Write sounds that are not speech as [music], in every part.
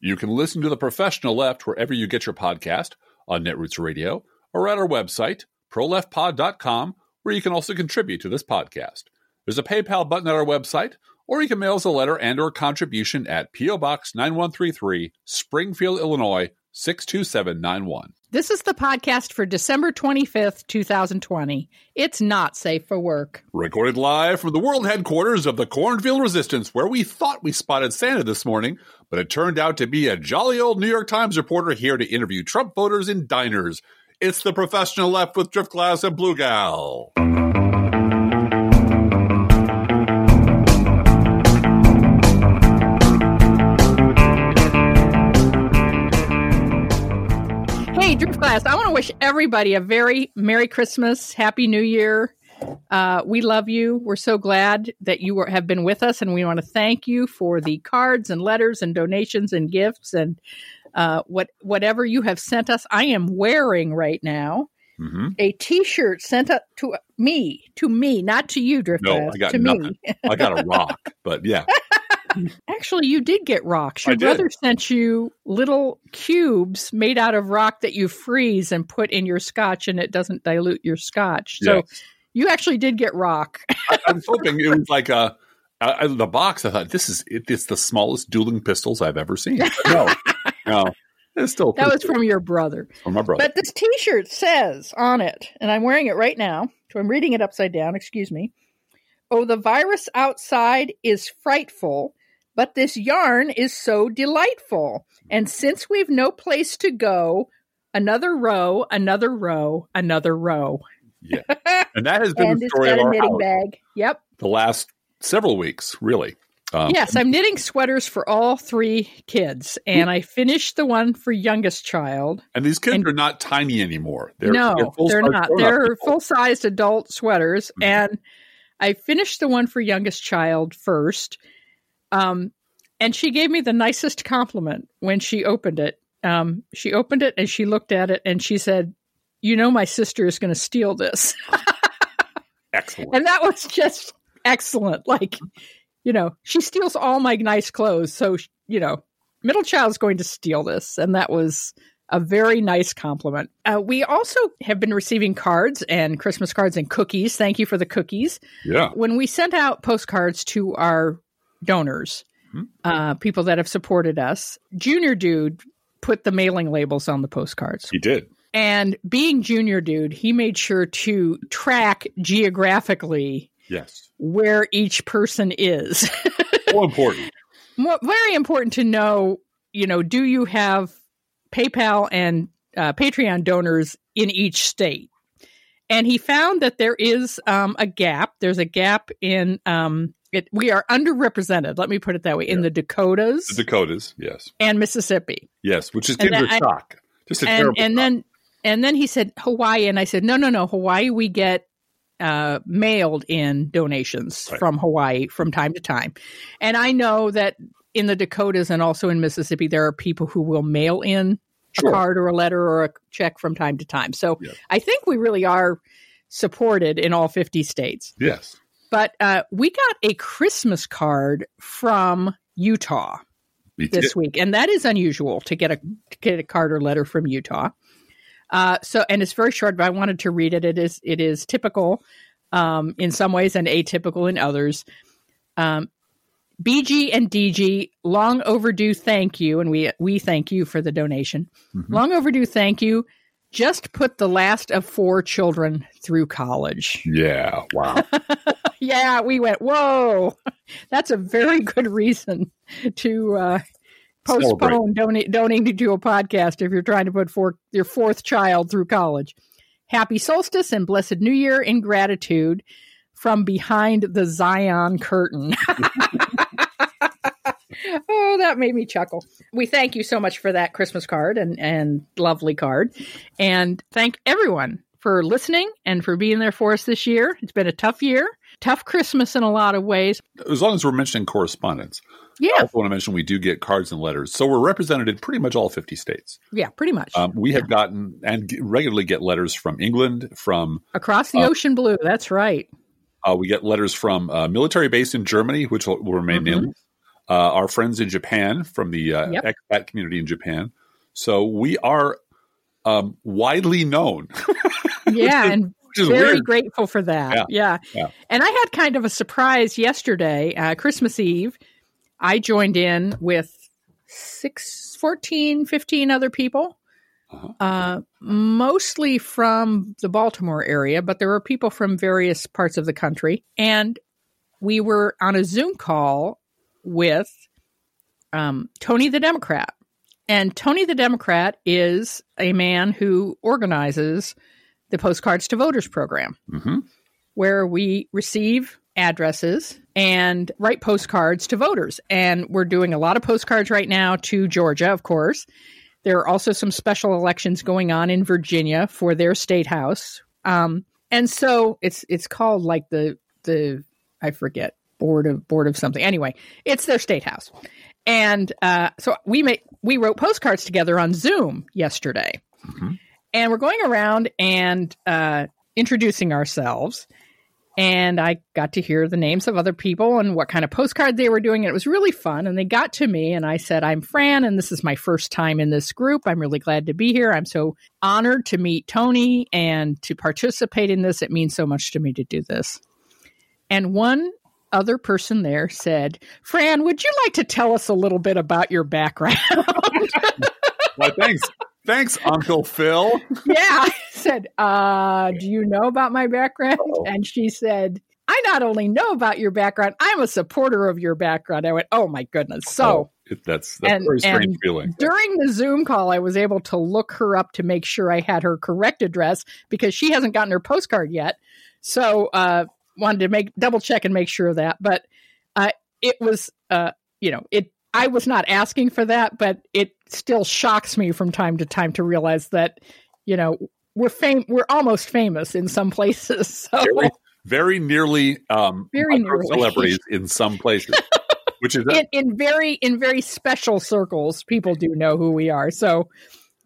You can listen to The Professional Left wherever you get your podcast, on Netroots Radio, or at our website, proleftpod.com, where you can also contribute to this podcast. There's a PayPal button at our website, or you can mail us a letter and or contribution at P.O. Box 9133, Springfield, Illinois 62791. This is the podcast for December 25th, 2020. It's not safe for work. Recorded live from the world headquarters of the Cornfield Resistance, where we thought we spotted Santa this morning, but it turned out to be a jolly old New York Times reporter here to interview Trump voters in diners. It's the professional left with Driftglass and Blue Gal. Driftglass, I want to wish everybody a very Merry Christmas, Happy New Year. Uh, we love you. We're so glad that you were, have been with us, and we want to thank you for the cards and letters and donations and gifts and uh, what whatever you have sent us. I am wearing right now Mm-hmm. a T-shirt sent up to me, to me, not to you, Driftglass. No, I got to nothing. me. I got a rock, but yeah. [laughs] Actually, you did get rocks. Your I did. brother sent you little cubes made out of rock that you freeze and put in your scotch, and it doesn't dilute your scotch. So Yes. you actually did get rock. [laughs] I, I was hoping it was like a. I, I- the box, I thought this is it, it's the smallest dueling pistols I've ever seen. But no, [laughs] no, it's still that was from your brother. from my brother. But this T-shirt says on it, and I'm wearing it right now. So I'm reading it upside down. Excuse me. Oh, the virus outside is frightful, but this yarn is so delightful. And since we've no place to go, another row, another row, another row. yeah, [laughs] and that has been the story of our knitting house bag. Yep. the last several weeks, really. Um, yes, I'm knitting sweaters for all three kids, and I finished the one for youngest child. and these kids and- are not tiny anymore. They're, no, they're, full-size not. They're full sized adult sweaters, Mhm. and I finished the one for youngest child first. Um, and she gave me the nicest compliment when she opened it. Um, she opened it and she looked at it and she said, "You know, my sister is going to steal this." [laughs] excellent. and that was just excellent. Like, you know, she steals all my nice clothes, so you know, middle child's going to steal this, and that was a very nice compliment. Uh, we also have been receiving cards and Christmas cards and cookies. Thank you for the cookies. yeah, When we sent out postcards to our donors, Mhm. uh, people that have supported us, Junior Dude put the mailing labels on the postcards. he did. And being Junior Dude, he made sure to track geographically Yes, where each person is. [laughs] so important. Mo- Very important to know, you know, do you have PayPal and uh, Patreon donors in each state? And he found that there is um, a gap. There's a gap in um, it. We are underrepresented. Let me put it that way in the Dakotas The Dakotas, yes, and Mississippi. yes, which is kids that- shock. Just a and terrible and shock. then and then he said Hawaii, and I said no, no, no. Hawaii, we get uh, mailed in donations Right. from Hawaii from time to time, and I know that in the Dakotas and also in Mississippi, there are people who will mail in Sure. a card or a letter or a check from time to time. So. I think we really are supported in all fifty states. yes, But uh, we got a Christmas card from Utah this week, and that is unusual to get a to get a card or letter from Utah. Uh, so, and it's very short, but I wanted to read it. It is it is typical um, in some ways and atypical in others. Um, BG and DG, long overdue. Thank you, and we we thank you for the donation. Mhm. Long overdue. Thank you. Just put the last of four children through college. Yeah, wow. [laughs] yeah, we went, whoa, that's a very good reason to uh, postpone donate, donating to a podcast if you're trying to put for, your fourth child through college. Happy solstice and blessed new year in gratitude from behind the Zion curtain. [laughs] [laughs] oh, that made me chuckle. We thank you so much for that Christmas card and, and lovely card. And thank everyone for listening and for being there for us this year. It's been a tough year, tough Christmas in a lot of ways. as long as we're mentioning correspondence, Yeah. I Yeah, also want to mention we do get cards and letters. So we're represented in pretty much all 50 states. yeah, pretty much. Um, we have gotten and g- regularly get letters from England, from Across the uh, ocean blue. That's right. uh, we get letters from uh, military base in Germany, which will, will remain Mhm. nameless. Uh, our friends in Japan from the uh, Yep. expat community in Japan. So we are um, widely known. [laughs] Yeah, and very weird. grateful for that. Yeah. Yeah. Yeah. And I had kind of a surprise yesterday, uh, Christmas Eve. I joined in with six, 14, 15 other people, Uh-huh. uh, mostly from the Baltimore area, but there were people from various parts of the country. And we were on a Zoom call with um, Tony the Democrat. And Tony the Democrat is a man who organizes the Postcards to Voters program, Mhm. where we receive addresses and write postcards to voters. And we're doing a lot of postcards right now to Georgia, of course. There are also some special elections going on in Virginia for their state house. Um, and so it's it's called like the the I forget board of board of something. Anyway, it's their state house. And uh, so we made we wrote postcards together on Zoom yesterday, Mhm. and we're going around and uh, introducing ourselves. And I got to hear the names of other people and what kind of postcard they were doing. And it was really fun. And they got to me, and I said, I'm Fran, and this is my first time in this group. I'm really glad to be here. I'm so honored to meet Tony and to participate in this. It means so much to me to do this. And one other person there said, Fran, would you like to tell us a little bit about your background? [laughs] Well, thanks, thanks, Uncle Phil. yeah. I said, uh, do you know about my background? Uh-oh. And she said, I not only know about your background, I'm a supporter of your background. I went, oh my goodness. So Oh, that's that's And- a very strange feeling. during the Zoom call, I was able to look her up to make sure I had her correct address because she hasn't gotten her postcard yet. So uh, wanted to make double check and make sure of that. But uh, it was, uh, you know, it. I was not asking for that, but it still shocks me from time to time to realize that, you know, we're fam- we're almost famous in some [laughs] places. So Very, very nearly um, Very nearly. celebrities in some places, which is [laughs] in, in very in very special circles, people do know who we are. So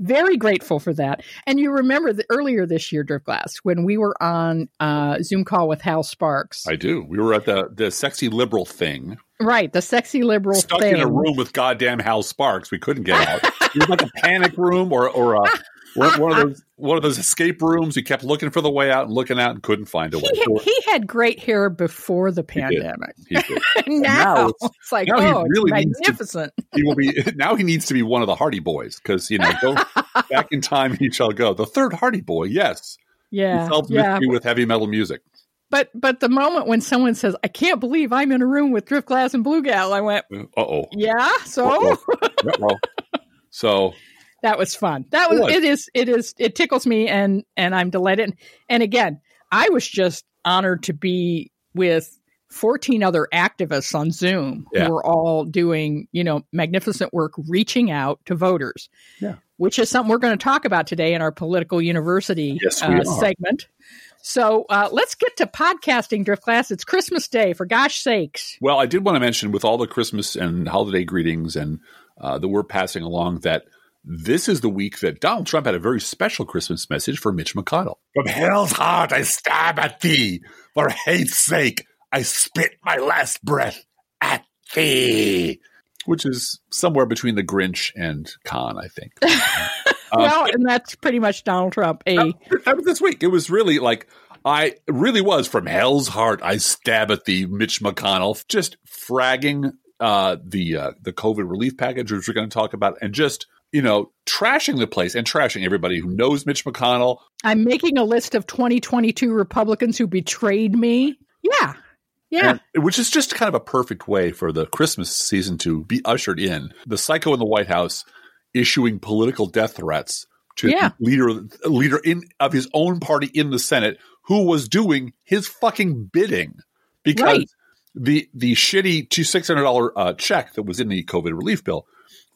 very grateful for that. And you remember that earlier this year, Drift Glass, when we were on uh, Zoom call with Hal Sparks, I do. We were at the the sexy liberal thing, right? The sexy liberal stuck thing. in a room with goddamn Hal Sparks. We couldn't get out. it was like a panic room or or a, one one of those one of those escape rooms. We kept looking for the way out and looking out and couldn't find a way. He, So he had great hair before the pandemic. he, did. [laughs] And now, now it's, it's- like, now he oh, really it's needs to- magnificent. he will be now. He needs to be one of the Hardy Boys because you know go back in time. He shall go. The third Hardy Boy. Yes, yeah, he solves yeah. mystery with heavy metal music. But but the moment when someone says, "I can't believe I'm in a room with Drift Glass and Blue Gal," I went, Uh oh. "Yeah." So [laughs] So that was fun. That was It was. it is it is it tickles me and and I'm delighted. And again, I was just honored to be with 14 other activists on Zoom Yeah. who were all doing, you know, magnificent work reaching out to voters. Yeah. Which is something we're going to talk about today in our political university Yes, uh, segment. So uh, let's get to podcasting, Drift Glass. It's Christmas Day, for gosh sakes. Well, I did want to mention with all the Christmas and holiday greetings and uh, that we're passing along that this is the week that Donald Trump had a very special Christmas message for Mitch McConnell. From hell's heart I stab at thee. For hate's sake I spit my last breath at thee. Which is somewhere between the Grinch and Khan, I think. [laughs] Um, well, and that's pretty much Donald Trump. A that was this week. It was really like I really was from hell's heart. I stab at the Mitch McConnell, just fragging uh, the uh, the COVID relief package, which we're going to talk about, and just you know trashing the place and trashing everybody who knows Mitch McConnell. I'm making a list of 2022 Republicans who betrayed me. Yeah. Yeah. And- which is just kind of a perfect way for the Christmas season to be ushered in. The psycho in the White House issuing political death threats to Yeah. the leader leader in of his own party in the Senate who was doing his fucking bidding because Right. the the shitty two six hundred dollar uh, check that was in the COVID relief bill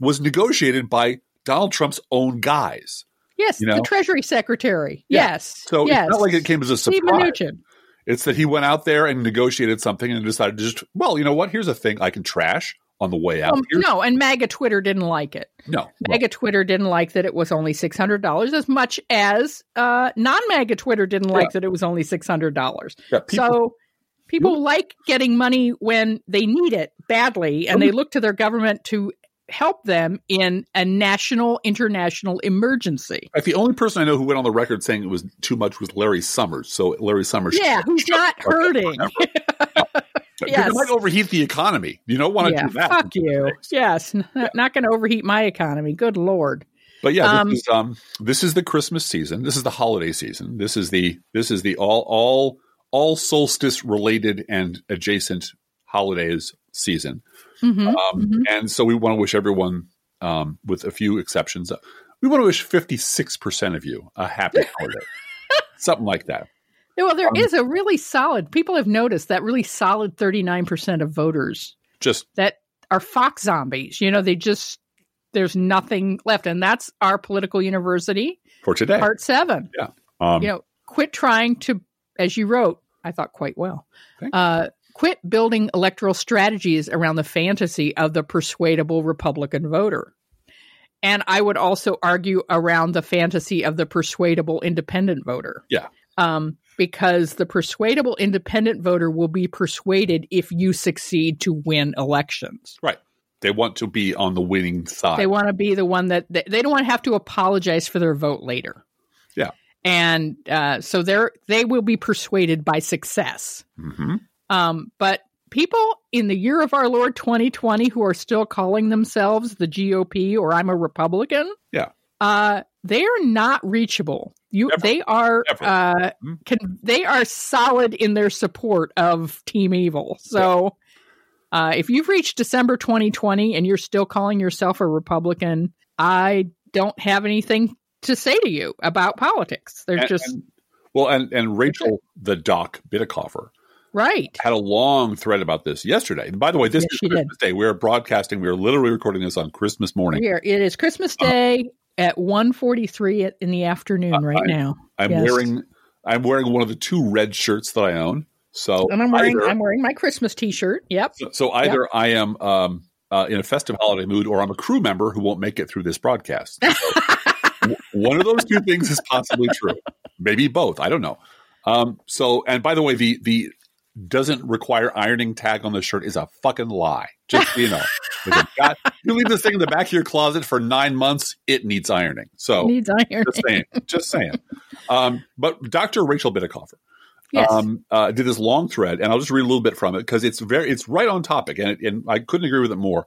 was negotiated by Donald Trump's own guys. yes. you know? The Treasury Secretary. Yeah. Yes. So yes. it's not like it came as a surprise. It's that he went out there and negotiated something and decided to just, well, you know what? Here's a thing I can trash on the way out. Um, no, and MAGA Twitter didn't like it. no. MAGA Twitter didn't like that it was only six hundred dollars, as much as uh, non-MAGA Twitter didn't like Yeah. that it was only six hundred dollars. Yeah, So People like getting money when they need it badly, and they look to their government to help them in a national, international emergency. Like the only person I know who went on the record saying it was too much was Larry Summers. So Larry Summers, Yeah, who's not hurting. Yes. might overheat the economy. You don't want to Yeah, do that. fuck you. Yes, n- not going to overheat my economy. Good lord. But yeah, Um, this is um this is the Christmas season. This is the holiday season. This is the this is the all all all solstice related and adjacent holidays season. Mhm, Um, mhm. And so we want to wish everyone, um, with a few exceptions, uh, we want to wish fifty six percent of you a happy holiday, [laughs] something like that. Yeah, Well, there um, is a really solid. People have noticed that really solid thirty nine percent of voters Just that are Fox zombies. You know, they just there's nothing left, and that's our political university, for today. part seven. Um, you know, quit trying to, as you wrote, I thought quite well. Uh, quit building electoral strategies around the fantasy of the persuadable Republican voter. And I would also argue around the fantasy of the persuadable independent voter. Yeah. Um, because the persuadable independent voter will be persuaded if you succeed to win elections. Right. They want to be on the winning side. They want to be the one that they, they don't want to have to apologize for their vote later. Yeah. and uh, so they're they will be persuaded by success. Mhm. Um, but people in the year of our Lord 2020 who are still calling themselves the GOP or I'm a Republican, Yeah. uh, they are not reachable. You, they are, uh, Mhm. can, they are solid in their support of Team Evil. So, uh, if you've reached December 2020 and you're still calling yourself a Republican, I don't have anything to say to you about politics. They're And- just and- well, and and Rachel the Doc Bitecofer right. had a long thread about this yesterday. And by the way, this Yes, is she did. Christmas Day. We are broadcasting. We are literally recording this on Christmas morning. Here it is Christmas Day at 1:43 in the afternoon right Uh, I- now. I'm Yes. wearing I'm wearing one of the two red shirts that I own. So And I'm wearing either, I'm wearing my Christmas t-shirt. Yep. so, so either I am um, uh, in a festive holiday mood, or I'm a crew member who won't make it through this broadcast. So, [laughs] one of those two things is possibly true. Maybe both. I don't know. Um, so, and by the way, the the doesn't require ironing tag on the shirt is a fucking lie. Just you know, you got- you leave this thing in the back of your closet for nine months, it needs ironing. So, Needs iron. just saying, just saying. Um, but Dr. Rachel Bitecofer Yes. um, uh, did this long thread, and I'll just read a little bit from it because it's very, it's right on topic, and, it, and I couldn't agree with it more.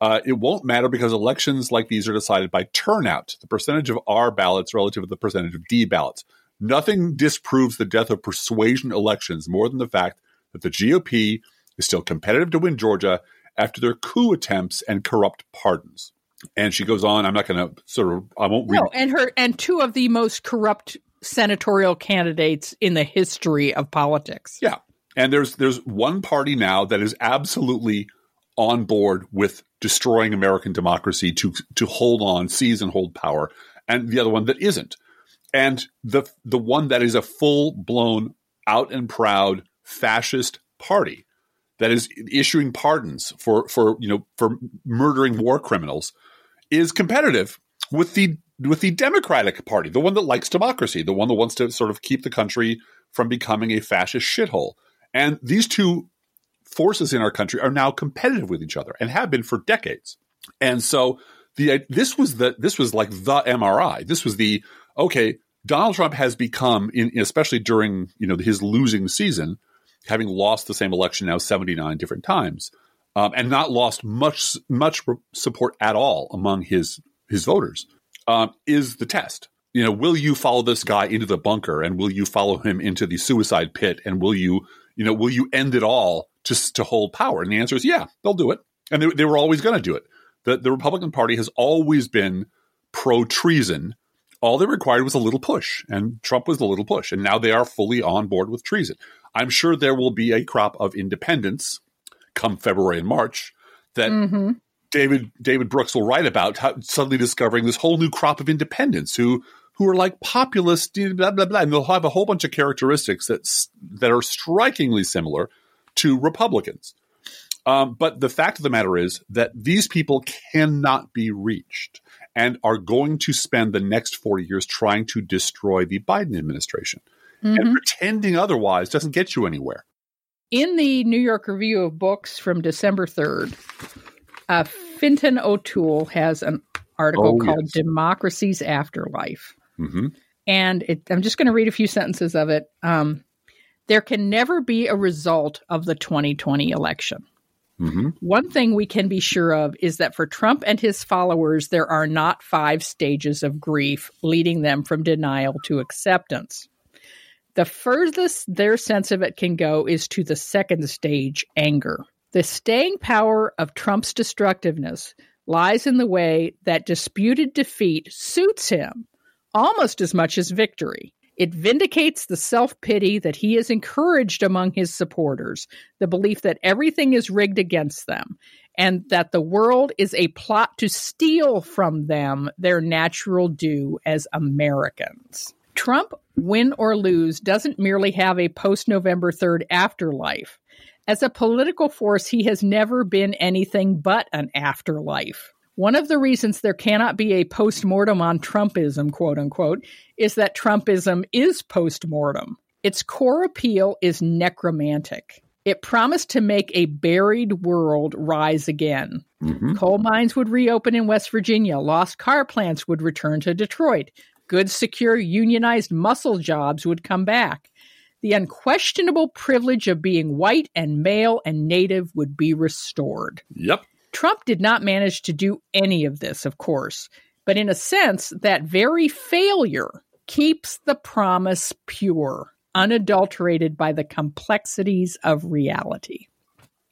Uh, it won't matter because elections like these are decided by turnout, the percentage of R ballots relative to the percentage of D ballots. Nothing disproves the death of persuasion elections more than the fact that the GOP is still competitive to win Georgia after their coup attempts and corrupt pardons. And she goes on. I'm not going to sort of. I won't read. no, and her and two of the most corrupt senatorial candidates in the history of politics. Yeah. And there's there's one party now that is absolutely on board with destroying American democracy to to hold on, seize and hold power, and the other one that isn't. And the the one that is a full blown, out and proud fascist party that is issuing pardons for for you know for murdering war criminals is competitive with the with the Democratic Party, the one that likes democracy, the one that wants to sort of keep the country from becoming a fascist shithole. And these two forces in our country are now competitive with each other and have been for decades. And so the this was the this was like the MRI. This was the okay. Donald Trump has become, in, especially during you know his losing season, having lost the same election now seventy nine different times, um, and not lost much much support at all among his his voters, um, is the test. You know, will you follow this guy into the bunker, and will you follow him into the suicide pit, and will you you know will you end it all just to hold power? And the answer is yeah, they'll do it, and they, they were always going to do it. The the Republican Party has always been pro treason. All they required was a little push, and Trump was the little push, and now they are fully on board with treason. I'm sure there will be a crop of independents come February and March that hmm David David Brooks will write about how, suddenly discovering this whole new crop of independents who who are like populist blah blah blah, and they'll have a whole bunch of characteristics that that are strikingly similar to Republicans. Um, but the fact of the matter is that these people cannot be reached and are going to spend the next 40 years trying to destroy the Biden administration. And pretending otherwise doesn't get you anywhere. In the New York Review of Books from December 3rd, uh, Fintan O'Toole has an article Oh, called yes. Democracy's Afterlife. hmm And it, I'm just going to read a few sentences of it. Um, there can never be a result of the 2020 election. Hmm One thing we can be sure of is that for Trump and his followers, there are not five stages of grief leading them from denial to acceptance. The furthest their sense of it can go is to the second stage, anger. The staying power of Trump's destructiveness lies in the way that disputed defeat suits him almost as much as victory. It vindicates the self pity that he has encouraged among his supporters, the belief that everything is rigged against them, and that the world is a plot to steal from them their natural due as Americans. Trump, win or lose, doesn't merely have a post November 3rd afterlife. As a political force, he has never been anything but an afterlife. One of the reasons there cannot be a post mortem on Trumpism, quote unquote, is that Trumpism is post mortem. Its core appeal is necromantic. It promised to make a buried world rise again. hmm Coal mines would reopen in West Virginia. Lost car plants would return to Detroit. Good, secure, unionized muscle jobs would come back. The unquestionable privilege of being white and male and native would be restored. Yep. Trump did not manage to do any of this, of course, but in a sense, that very failure keeps the promise pure, unadulterated by the complexities of reality.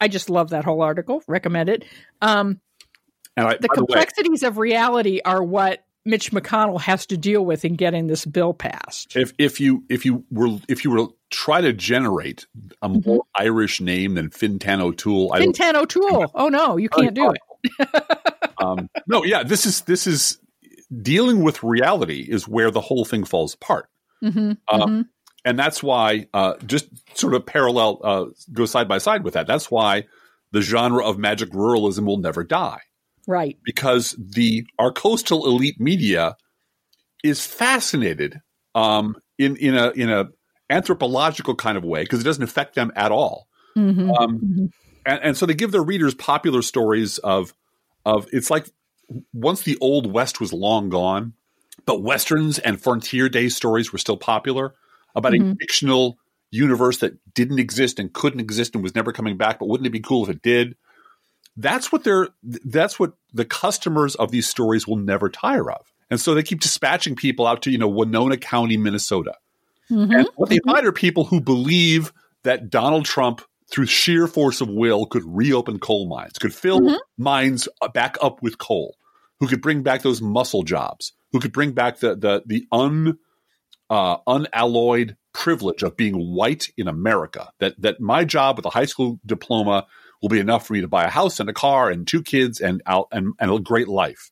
I just love that whole article. Recommend it. Um, I, the by the way, complexities of reality are what Mitch McConnell has to deal with in getting this bill passed. if if you if you were if you were to try to generate a Mm-hmm. more Irish name than Fintan O'Toole, Fintan O'Toole. Oh no, you can't do it. um, no, yeah, this is this is dealing with reality is where the whole thing falls apart, hmm Uh, and that's why uh, just sort of parallel uh, go side by side with that. That's why the genre of magic ruralism will never die Right. because the our coastal elite media is fascinated um, in in a in a anthropological kind of way because it doesn't affect them at all. hmm Um, Mhm. and, and so they give their readers popular stories of of it's like once the old west was long gone, but westerns and frontier day stories were still popular about a Mhm. fictional universe that didn't exist and couldn't exist and was never coming back. But wouldn't it be cool if it did? That's what they're. That's what the customers of these stories will never tire of. And so they keep dispatching people out to you know Winona County, Minnesota. Mhm. And what they find are people who believe that Donald Trump, through sheer force of will, could reopen coal mines, could fill Mhm. mines back up with coal, who could bring back those muscle jobs, who could bring back the the the un uh, unalloyed privilege of being white in America. That that my job with a high school diploma will be enough for me to buy a house and a car and two kids and out and, and a great life.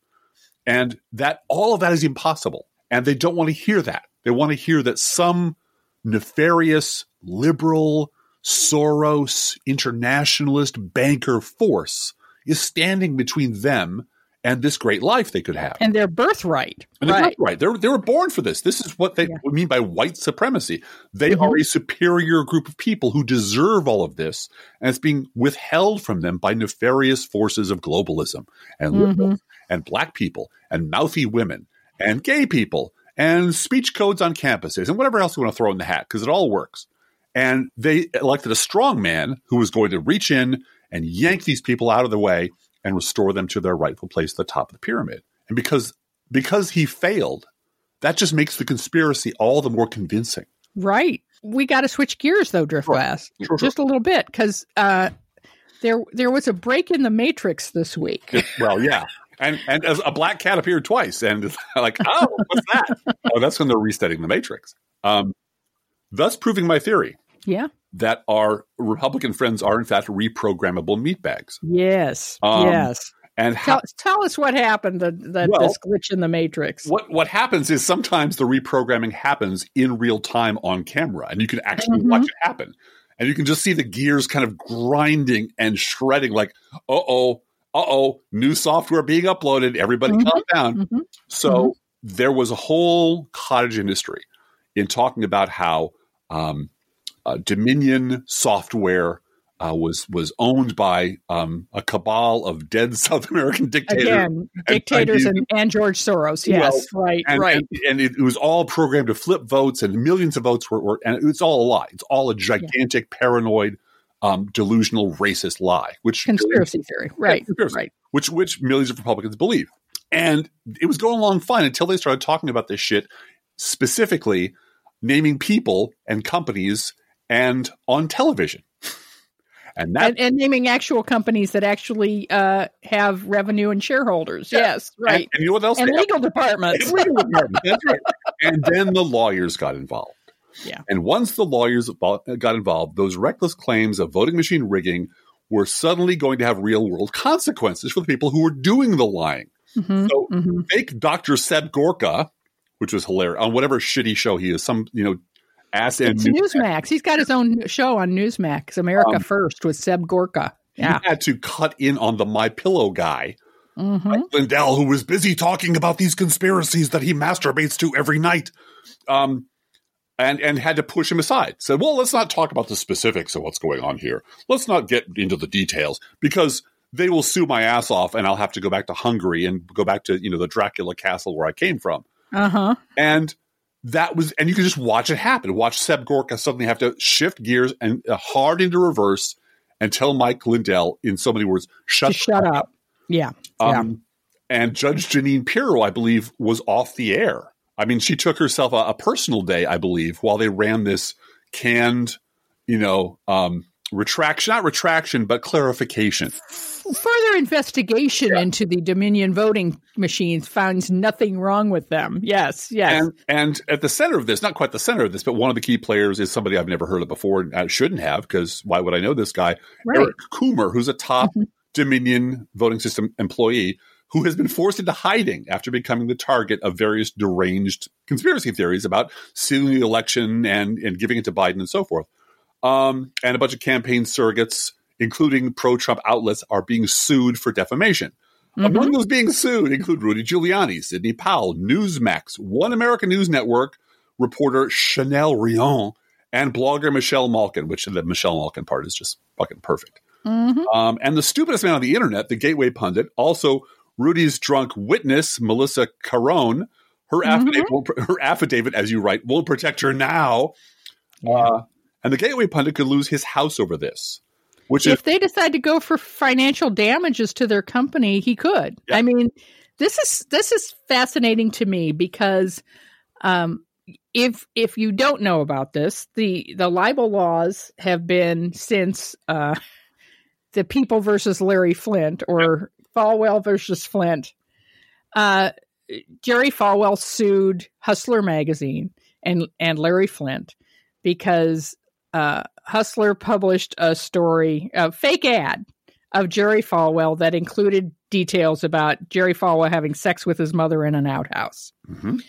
And that all of that is impossible. And they don't want to hear that. They want to hear that some nefarious, liberal, Soros, internationalist banker force is standing between them and this great life they could have. And their birthright. And they're right. right. They're, they were born for this. This is what they Yeah. mean by white supremacy. They Mhm. are a superior group of people who deserve all of this, and it's being withheld from them by nefarious forces of globalism and Mm-hmm. and black people and mouthy women and gay people and speech codes on campuses and whatever else you want to throw in the hat because it all works. And they elected a strong man who was going to reach in and yank these people out of the way and restore them to their rightful place at the top of the pyramid. And because because he failed, that just makes the conspiracy all the more convincing. Right. We got to switch gears though, Driftglass, Sure, sure. just a little bit, because uh, there there was a break in the Matrix this week. Well, yeah. And and as a black cat appeared twice, and [laughs] like, oh, what's that? [laughs] oh, that's when they're resetting the matrix. Um, thus proving my theory yeah. That our Republican friends are in fact reprogrammable meatbags. Yes. Um, yes. And how, Tell, tell us what happened. The, the Well- this glitch in the Matrix. what what happens is sometimes the reprogramming happens in real time on camera, and you can actually Mhm. watch it happen, and you can just see the gears kind of grinding and shredding. Like, uh oh, uh oh, new software being uploaded. Everybody, Mhm. calm down. Mhm. So there was a whole cottage industry in talking about how um, uh, Dominion Software uh, was was owned by um, a cabal of dead [laughs] South American dictators. Again, dictators and, and, and, George Soros. Yes, well, right, and, right. And, and it, it, was all programmed to flip votes, and millions of votes were, were and it's all a lie. It's all a gigantic, yeah. paranoid, um, delusional, racist lie. Which conspiracy theory, right? Conspiracy, right. Which which millions of Republicans believe, and it was going along fine until they started talking about this shit, specifically naming people and companies and on television and that and, and, naming actual companies that actually uh, have revenue and shareholders. Yeah. Yes, right. And, and, you know what else? And legal departments. [laughs] legal departments. That's right. And then the lawyers got involved. Yeah. And once the lawyers got involved, those reckless claims of voting machine rigging were suddenly going to have real world consequences for the people who were doing the lying. Mm-hmm, so mm-hmm. fake Dr. Seb Gorka, which was hilarious on whatever shitty show he is, some you know it's Newsmax. He's got his own show on Newsmax, America um, First with Seb Gorka. Yeah. He had to cut in on the My Pillow guy. Mm-hmm. Lindell, who was busy talking about these conspiracies that he masturbates to every night, um, and and had to push him aside. Said, "Well, let's not talk about the specifics of what's going on here. Let's not get into the details because they will sue my ass off, and I'll have to go back to Hungary and go back to you know the Dracula castle where I came from." Uh huh. And that was, and you can just watch it happen. Watch Seb Gorka suddenly have to shift gears and uh, hard into reverse and tell Mike Lindell, in so many words, shut, shut up. up. Yeah. Um, yeah. And Judge Janine Pirro, I believe, was off the air. I mean, she took herself a, a personal day, I believe, while they ran this canned, you know, um, retraction, not retraction, but clarification further investigation yeah. into the Dominion voting machines finds nothing wrong with them. Yes, yes. And, and, at the center of this, not quite the center of this, but one of the key players is somebody I've never heard of before and I shouldn't have because why would I know this guy? Right. Eric Coomer, who's a top mm-hmm. Dominion voting system employee who has been forced into hiding after becoming the target of various deranged conspiracy theories about stealing the election and, and giving it to Biden and so forth. Um, and a bunch of campaign surrogates including pro Trump outlets, are being sued for defamation. Mm-hmm. Among those being sued include Rudy Giuliani, Sidney Powell, Newsmax, One American News Network, reporter Chanel Rion, and blogger Michelle Malkin, which the Michelle Malkin part is just fucking perfect. Mm-hmm. Um, and the stupidest man on the internet, the Gateway Pundit, also Rudy's drunk witness, Melissa Carone. Her, mm-hmm. affidavit, her affidavit, as you write, will protect her now. Yeah. Uh, and the Gateway Pundit could lose his house over this. Which if is, they decide to go for financial damages to their company, he could. Yeah. I mean, this is this is fascinating to me because um, if if you don't know about this, the the libel laws have been since uh, the People versus Larry Flynt or Falwell versus Flynt. Uh, Jerry Falwell sued Hustler magazine and and Larry Flynt because uh, Hustler published a story, a fake ad of Jerry Falwell that included details about Jerry Falwell having sex with his mother in an outhouse. Mm-hmm.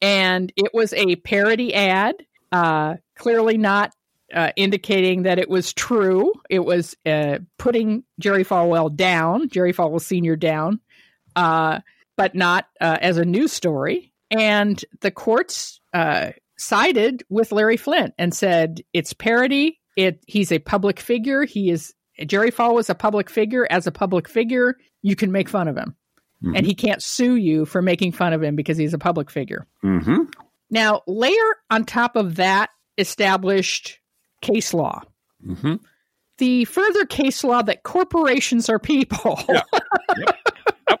And it was a parody ad, uh, clearly not uh, indicating that it was true. It was uh, putting Jerry Falwell down, Jerry Falwell Sr. down, uh, but not uh, as a news story. And the courts uh, sided with Larry Flynt and said it's parody. It he's a public figure. He is Jerry Fall was a public figure. As a public figure, you can make fun of him, mm-hmm. and he can't sue you for making fun of him because he's a public figure. Mm-hmm. Now, layer on top of that established case law. Mm-hmm. The further case law that corporations are people. Yeah. Yep. [laughs]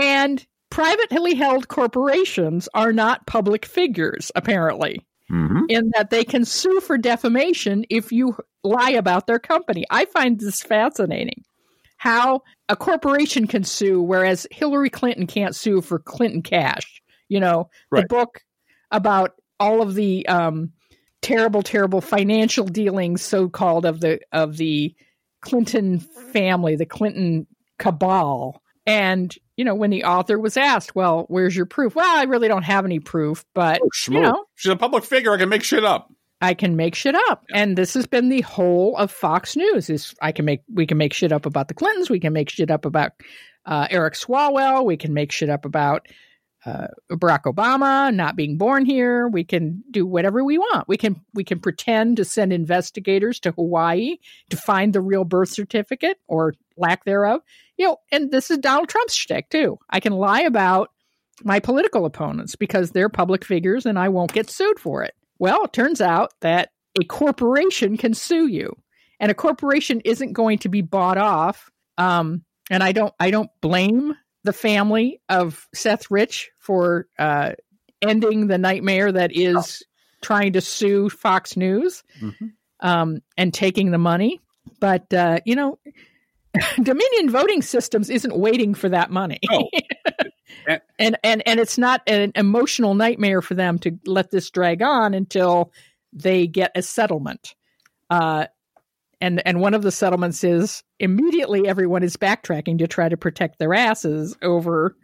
and privately held corporations are not public figures, apparently, mm-hmm. in that they can sue for defamation if you lie about their company. I find this fascinating. How a corporation can sue, whereas Hillary Clinton can't sue for Clinton Cash. You know, right. the book about all of the um, terrible, terrible financial dealings, so called, of the of the Clinton family, the Clinton cabal. And you know, when the author was asked, "Well, where's your proof?" Well, I really don't have any proof, but oh, you know, she's a public figure. I can make shit up. I can make shit up, yeah. and this has been the whole of Fox News. Is I can make we can make shit up about the Clintons. We can make shit up about uh, Eric Swalwell. We can make shit up about uh, Barack Obama not being born here. We can do whatever we want. We can we can pretend to send investigators to Hawaii to find the real birth certificate or lack thereof. You know, and this is Donald Trump's shtick too. I can lie about my political opponents because they're public figures and I won't get sued for it. Well, it turns out that a corporation can sue you, and a corporation isn't going to be bought off. Um, and I don't I don't blame the family of Seth Rich for uh, ending the nightmare that is trying to sue Fox News Mm-hmm. um, and taking the money. But uh, you know, [laughs] Dominion voting systems isn't waiting for that money. [laughs] And and and it's not an emotional nightmare for them to let this drag on until they get a settlement. Uh, and and one of the settlements is immediately everyone is backtracking to try to protect their asses over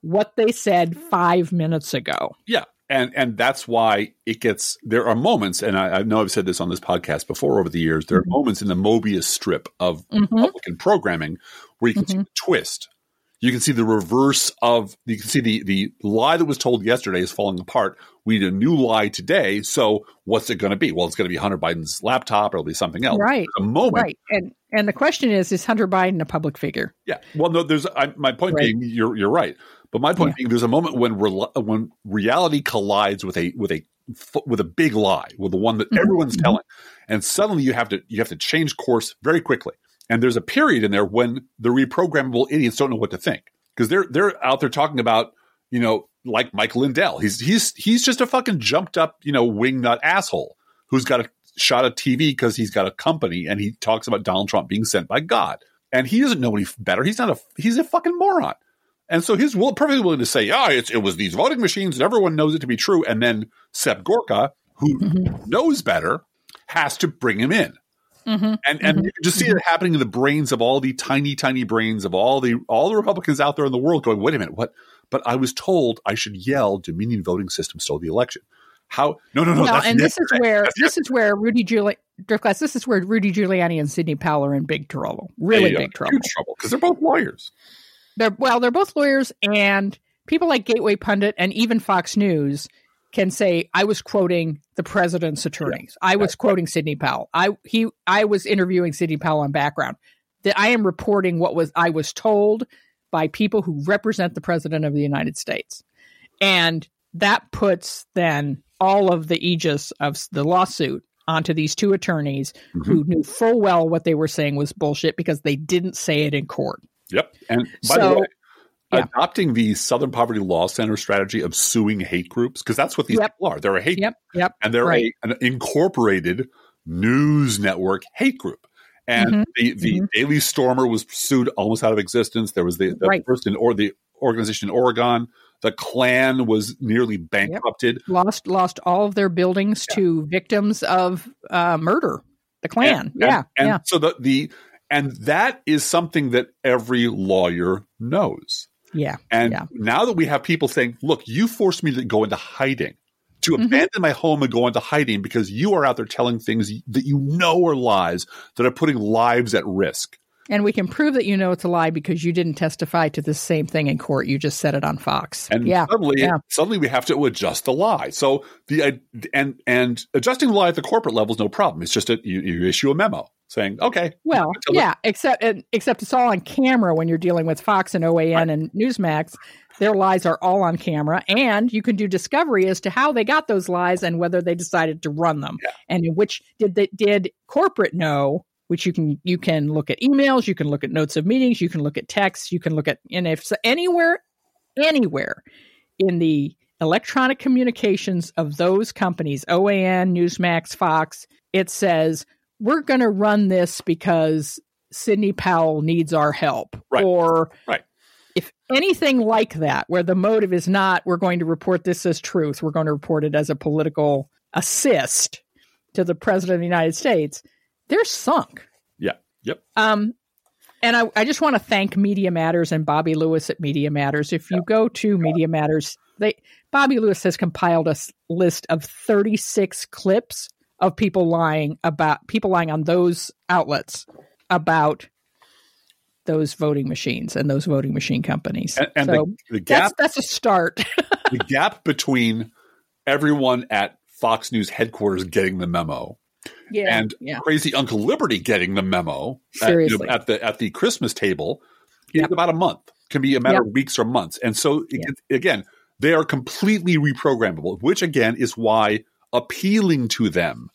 what they said five minutes ago. Yeah. And and that's why it gets there are moments, and I, I know I've said this on this podcast before over the years, there are moments in the Mobius strip of Mhm. Republican programming where you can see the twist. You can see the reverse of you can see the the lie that was told yesterday is falling apart. We need a new lie today. So what's it going to be? Well, it's going to be Hunter Biden's laptop, or it'll be something else. Right. A moment, Right. And and the question is is Hunter Biden a public figure? Yeah. Well, no. There's I, my point Right. being you're you're right, but my point Yeah. being there's a moment when rel when reality collides with a with a with a big lie, with the one that Mhm. everyone's Mhm. telling, and suddenly you have to you have to change course very quickly. And there's a period in there when the reprogrammable idiots don't know what to think because they're they're out there talking about you know like Mike Lindell. He's he's he's just a fucking jumped up you know wingnut asshole who's got a shot of TV because he's got a company and he talks about Donald Trump being sent by God. And he doesn't know any better. He's not a he's a fucking moron. And so he's will, perfectly willing to say, "Ah, it's, it was these voting machines, and everyone knows it to be true." And then Seb Gorka, who Mhm. knows better, has to bring him in. Mm-hmm. And and Mhm. you just see it happening in the brains of all the tiny, tiny brains of all the all the Republicans out there in the world going, wait a minute, what? But I was told I should yell Dominion voting system stole the election. How no no no that's and this is where That's this is where Rudy Giuliani, Driftglass, this is where Rudy Giuliani and Sidney Powell are in big trouble, really big trouble because they're both lawyers. They're well, they're both lawyers, and people like Gateway Pundit and even Fox News can say, "I was quoting the president's attorneys. I was quoting Sidney Powell. I he I was interviewing Sidney Powell on background. That I am reporting what was I was told by people who represent the president of the United States, and that puts then all of the aegis of the lawsuit onto these two attorneys Mhm. who knew full well what they were saying was bullshit because they didn't say it in court. Yep. And by the way, yeah. adopting the Southern Poverty Law Center strategy of suing hate groups, because that's what these Yep. people are. They're a hate Yep, yep. and they're right. a, an incorporated news network hate group. And Mhm, the, the mhm. Daily Stormer was sued almost out of existence. There was the, the Right. person or the organization in Oregon. The Klan was nearly bankrupted. lost lost all of their buildings to victims of uh, murder. The Klan, And- yeah, and yeah, so the, the and that is something that every lawyer knows. yeah. And Yeah. now that we have people saying, look, you forced me to go into hiding, to Mhm. abandon my home and go into hiding because you are out there telling things that you know are lies that are putting lives at risk. And we can prove that you know it's a lie because you didn't testify to the same thing in court. You just said it on Fox. And yeah, suddenly, yeah. suddenly we have to adjust the lie. So the and and adjusting the lie at the corporate level is no problem. It's just that you, you issue a memo saying, okay, Well, [laughs] Until the- yeah, except and- except it's all on camera when you're dealing with Fox and OAN and Newsmax. Their lies are all on camera, and you can do discovery as to how they got those lies and whether they decided to run them, Yeah. and in which did they, did corporate know. Which you can you can look at emails, you can look at notes of meetings, you can look at texts, you can look at and if so anywhere, anywhere in the electronic communications of those companies, OAN, Newsmax, Fox, it says we're going to run this because Sidney Powell needs our help. Right. Or Right. if anything like that, where the motive is not we're going to report this as truth, we're going to report it as a political assist to the president of the United States, they're sunk. yeah, yep, Um, and I, I just want to thank Media Matters and Bobby Lewis at Media Matters. If you go to Media Matters, they Bobby Lewis has compiled a list of 36 clips of people lying about people lying on those outlets about those voting machines and those voting machine companies. And, and so the, the gap that's, that's a start. [laughs] the gap between everyone at Fox News headquarters getting the memo yeah, and yeah. crazy Uncle Liberty getting the memo at, you know, Seriously. at the at the Christmas table is Yep. about a month. Can be a matter Yep. of weeks or months. And so it- again, they are completely reprogrammable, which again is why appealing to them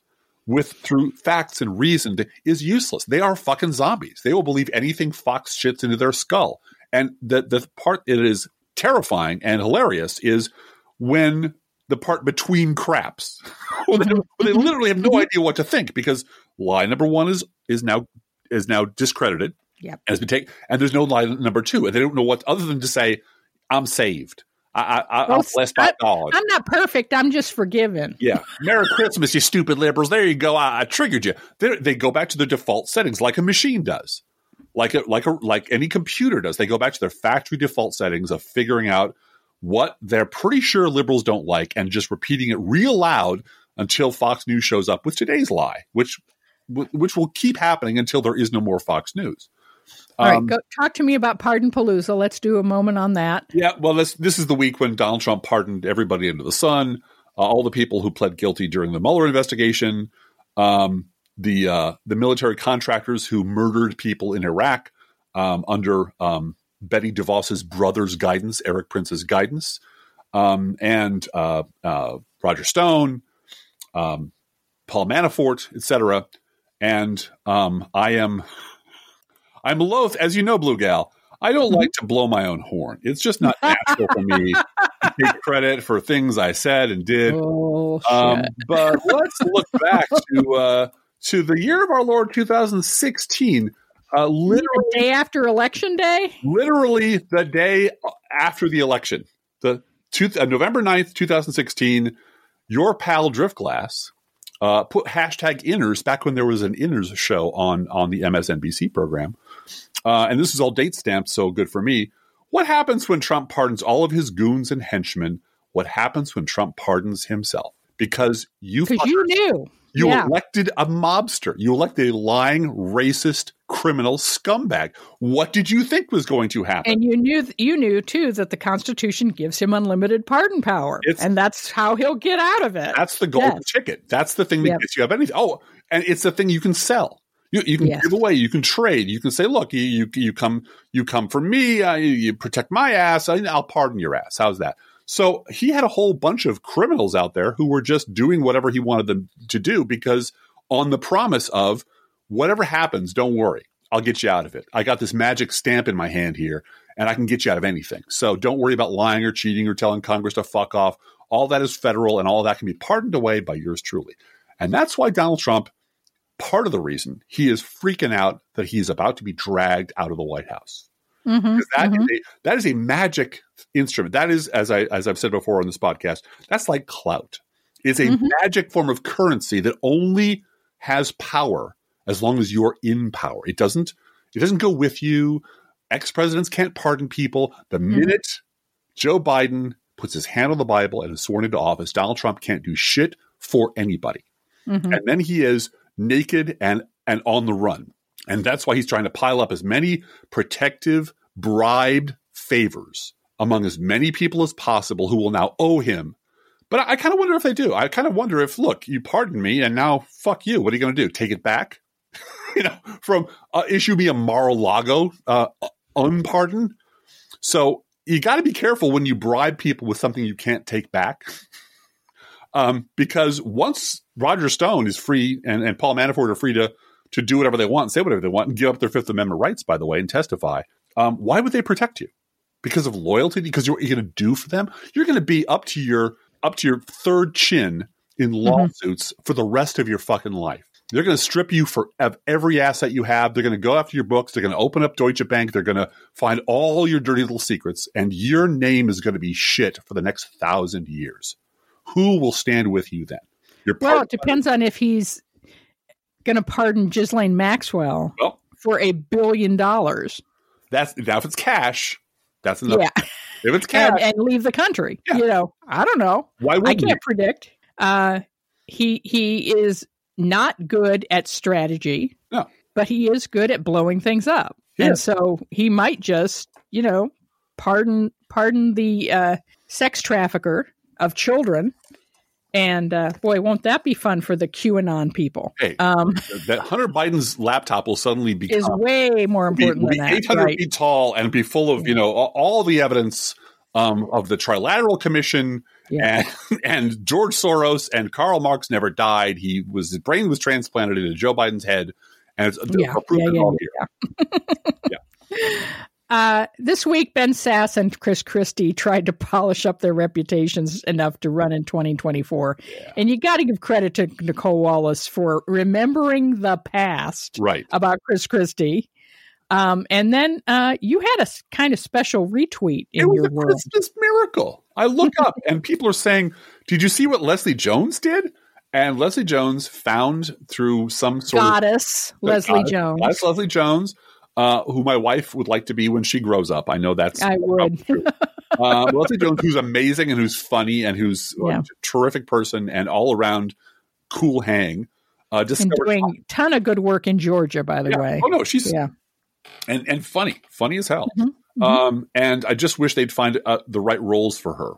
with through facts and reason is useless. They are fucking zombies. They will believe anything Fox shits into their skull. And the the part that is terrifying and hilarious is when the part between craps. [laughs] they, they literally have no mm-hmm. idea what to think because lie number one is is now is now discredited. Yep. Has been taken, and there's no lie number two, and they don't know what other than to say, "I'm saved. I, I, I, I'm blessed by God." I'm not perfect. I'm just forgiven. Yeah. Merry Christmas, you stupid liberals. There you go. I, I triggered you. They, they go back to their default settings like a machine does. Like a, like a, like any computer does. They go back to their factory default settings of figuring out what they're pretty sure liberals don't like and just repeating it real loud until Fox News shows up with today's lie, which which will keep happening until there is no more Fox News. All right, Um, go talk to me about Pardon Palooza. Let's do a moment on that. Yeah, well, this this is the week when Donald Trump pardoned everybody under the sun, uh, all the people who pled guilty during the Mueller investigation, um, the uh, the military contractors who murdered people in Iraq um, under um, Betsy DeVos's brother's guidance, Erik Prince's guidance, um, and uh, uh, Roger Stone, um, Paul Manafort, etc. And um, I am I'm loath, as you know, Blue Gal. I don't like to blow my own horn. It's just not natural for me [laughs] to take credit for things I said and did. Oh, Um, but [laughs] let's look back to uh, to the year of our Lord 2016. Uh, literally, the day after election day. literally the day after the election, the two, uh, November 9th, 2016, your pal Driftglass uh, put hashtag inners back when there was an inners show on, on the MSNBC program. Uh, and this is all date stamped, so good for me. What happens when Trump pardons all of his goons and henchmen? What happens when Trump pardons himself? Because you Because you knew. you yeah. elected a mobster. You elected a lying, racist, criminal scumbag. What did you think was going to happen? And you knew you knew too that the Constitution gives him unlimited pardon power, It's- and that's how he'll get out of it. That's the golden Yes. ticket. That's the thing that Yep. gets you up anything. Oh, and it's the thing you can sell. You, you can Yes. give away. You can trade. You can say, "Look, you you, you come you come for me. Uh, you, you protect my ass. I, I'll pardon your ass." How's that? So he had a whole bunch of criminals out there who were just doing whatever he wanted them to do because on the promise of whatever happens, don't worry, I'll get you out of it. I got this magic stamp in my hand here, and I can get you out of anything. So don't worry about lying or cheating or telling Congress to fuck off. All that is federal, and all that can be pardoned away by yours truly. And that's why Donald Trump, part of the reason he is freaking out that he's about to be dragged out of the White House. Mhm, Because that is mhm. a that is a magic instrument. That is, as I as I've said before on this podcast, that's like clout. It's a Mhm. magic form of currency that only has power as long as you're in power. It doesn't it doesn't go with you. Ex presidents can't pardon people. The Mm-hmm. minute Joe Biden puts his hand on the Bible and is sworn into office, Donald Trump can't do shit for anybody Mhm. and then he is naked and and on the run. And that's why he's trying to pile up as many protective bribed favors among as many people as possible who will now owe him. But i, I kind of wonder if they do. I kind of wonder if look you pardoned me and now fuck you. What are you going to do? Take it back? [laughs] You know from uh, issue me a mar-a-lago uh, unpardon so you got to be careful when you bribe people with something you can't take back um, because once Roger Stone is free and, and Paul Manafort are free to to do whatever they want, and say whatever they want, and give up their Fifth Amendment rights, by the way, and testify. Um, why would they protect you? Because of loyalty? Because you're, you're going to do for them? You're going to be up to your up to your third chin in lawsuits for the rest of your fucking life. They're going to strip you for of every asset you have. They're going to go after your books. They're going to open up Deutsche Bank. They're going to find all your dirty little secrets, and your name is going to be shit for the next thousand years. Who will stand with you then? Your Well, it depends on if he's going to pardon Ghislaine Maxwell Well, for a billion dollars. that's now if it's cash, that's enough. Yeah, If it's cash, and, and leave the country. Yeah. You know, I don't know. why I wouldn't you? can't predict. Uh, he he is not good at strategy. No. but he is good at blowing things up. Yeah. And so he might just, you know, pardon pardon the uh, sex trafficker of children. And uh, boy, won't that be fun for the QAnon people? Hey, um, [laughs] that Hunter Biden's laptop will suddenly [laughs] become is way more important be, than be that. 800 right? feet tall and be full of you know all, all the evidence um, of the Trilateral Commission yeah. and [laughs] and George Soros and Karl Marx never died. He was his brain was transplanted into Joe Biden's head, and it's yeah, yeah, yeah, yeah. yeah. Uh, this week, Ben Sasse and Chris Christie tried to polish up their reputations enough to run in 2024. Yeah. And you got to give credit to Nicolle Wallace for remembering the past right. about Chris Christie. Um, and then uh, you had a kind of special retweet in it was your a world. Christmas miracle. I look up [laughs] and people are saying, "Did you see what Leslie Jones did?" And Leslie Jones found through some sort goddess of Leslie goddess, Jones. That's Leslie Jones uh, who my wife would like to be when she grows up. I know that's I would. um, Leslie [laughs] Jones, who's amazing and who's funny and who's yeah. a terrific person and all around cool hang. Uh, and doing a ton of good work in Georgia, by the yeah. way. Oh no, she's yeah, and and funny, funny as hell. Mm-hmm. Mm-hmm. Um, and I just wish they'd find uh, the right roles for her.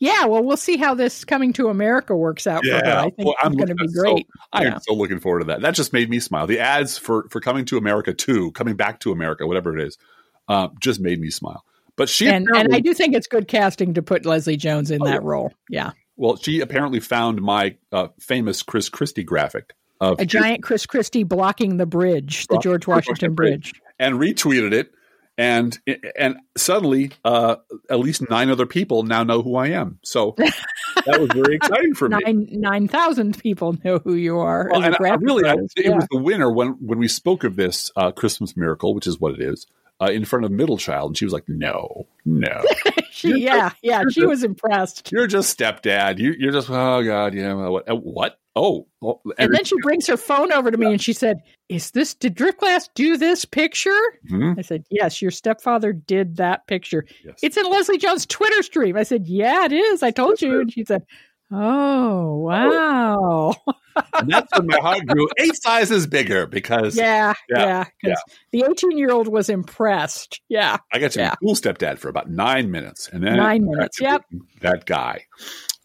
Yeah, well, we'll see how this coming to America works out yeah. for her. I think well, it's going to be great. So, I am so looking forward to that. That just made me smile. The ads for for coming to America too, coming back to America, whatever it is, uh, just made me smile. But she and, and I do think it's good casting to put Leslie Jones in oh, that role. Yeah. Well, she apparently found my uh, famous Chris Christie graphic of a giant Chris Christie blocking the bridge, the George Washington, Washington Bridge, and retweeted it and and suddenly uh, at least nine other people now know who I am. So [laughs] that was very exciting for me. Nine nine thousand people know who you are. Well, and I, really, I, it yeah. was the winner when when we spoke of this uh, Christmas miracle, which is what it is. Uh, in front of middle child, and she was like, "No, no." [laughs] she, [laughs] yeah, yeah, she was impressed. You're just stepdad. You, are just, oh god, yeah. What? Uh, what? Oh, and, and, then she brings her phone over to me, yeah. and she said, "Is this? Did Driftglass do this picture?" Mm-hmm. I said, "Yes, your stepfather did that picture. Yes. It's in Leslie Jones' Twitter stream." I said, "Yeah, it is. I told you." And she said, Oh wow! and that's when my heart grew eight sizes bigger because yeah, yeah, yeah. The eighteen-year-old was impressed. Yeah, I got to yeah. be cool stepdad for about nine minutes, and then nine minutes. Yep, that guy.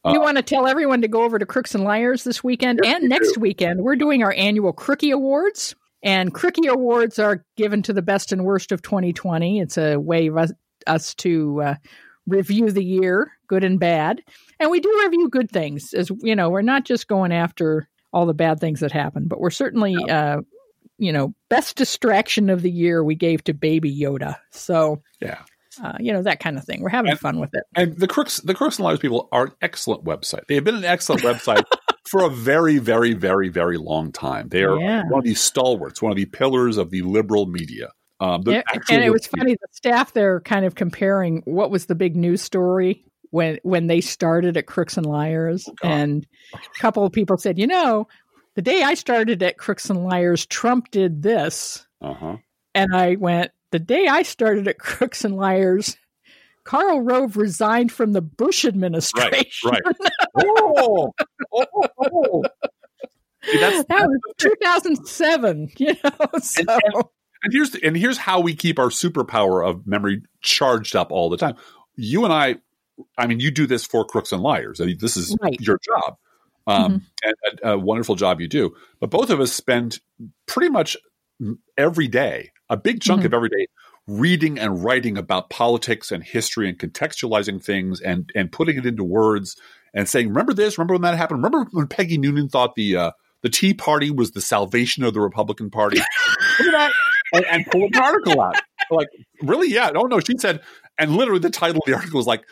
We uh, want to tell everyone to go over to Crooks and Liars this weekend yes, and next do. weekend. We're doing our annual Crookie Awards, and Crookie Awards are given to the best and worst of 2020. It's a way us to uh, review the year, good and bad. And we do review good things as you know, we're not just going after all the bad things that happen, but we're certainly no. uh, you know, best distraction of the year we gave to baby Yoda. So Yeah. Uh, you know that kind of thing. We're having and, fun with it. And the crooks, the crooks and liars people are an excellent website. They have been an excellent website [laughs] for a very, very, very, very long time. They are yeah. one of these stalwarts, one of the pillars of the liberal media. Um, yeah, and it was funny. The staff there kind of comparing what was the big news story when when they started at Crooks and Liars, oh, and a couple of people said, you know, the day I started at Crooks and Liars, Trump did this, uh-huh. and I went. The day I started at Crooks and Liars, Karl Rove resigned from the Bush administration. Right, right. oh, oh, oh. See, [laughs] that was 2007. [laughs] You know, so. And, and, and here's the, and here's how we keep our superpower of memory charged up all the time. You and I I mean, you do this for crooks and liars. I mean, this is right. your job, um, mm-hmm. and a, a, wonderful job you do. But both of us spend pretty much every day, a big chunk mm-hmm. of every day, reading and writing about politics and history and contextualizing things and and putting it into words and saying, "Remember this? Remember when that happened? Remember when Peggy Noonan thought the uh, the Tea Party was the salvation of the Republican Party?" [laughs] And, and pull an article out. Like, really? Yeah. Oh no, she said. And literally, the title of the article was like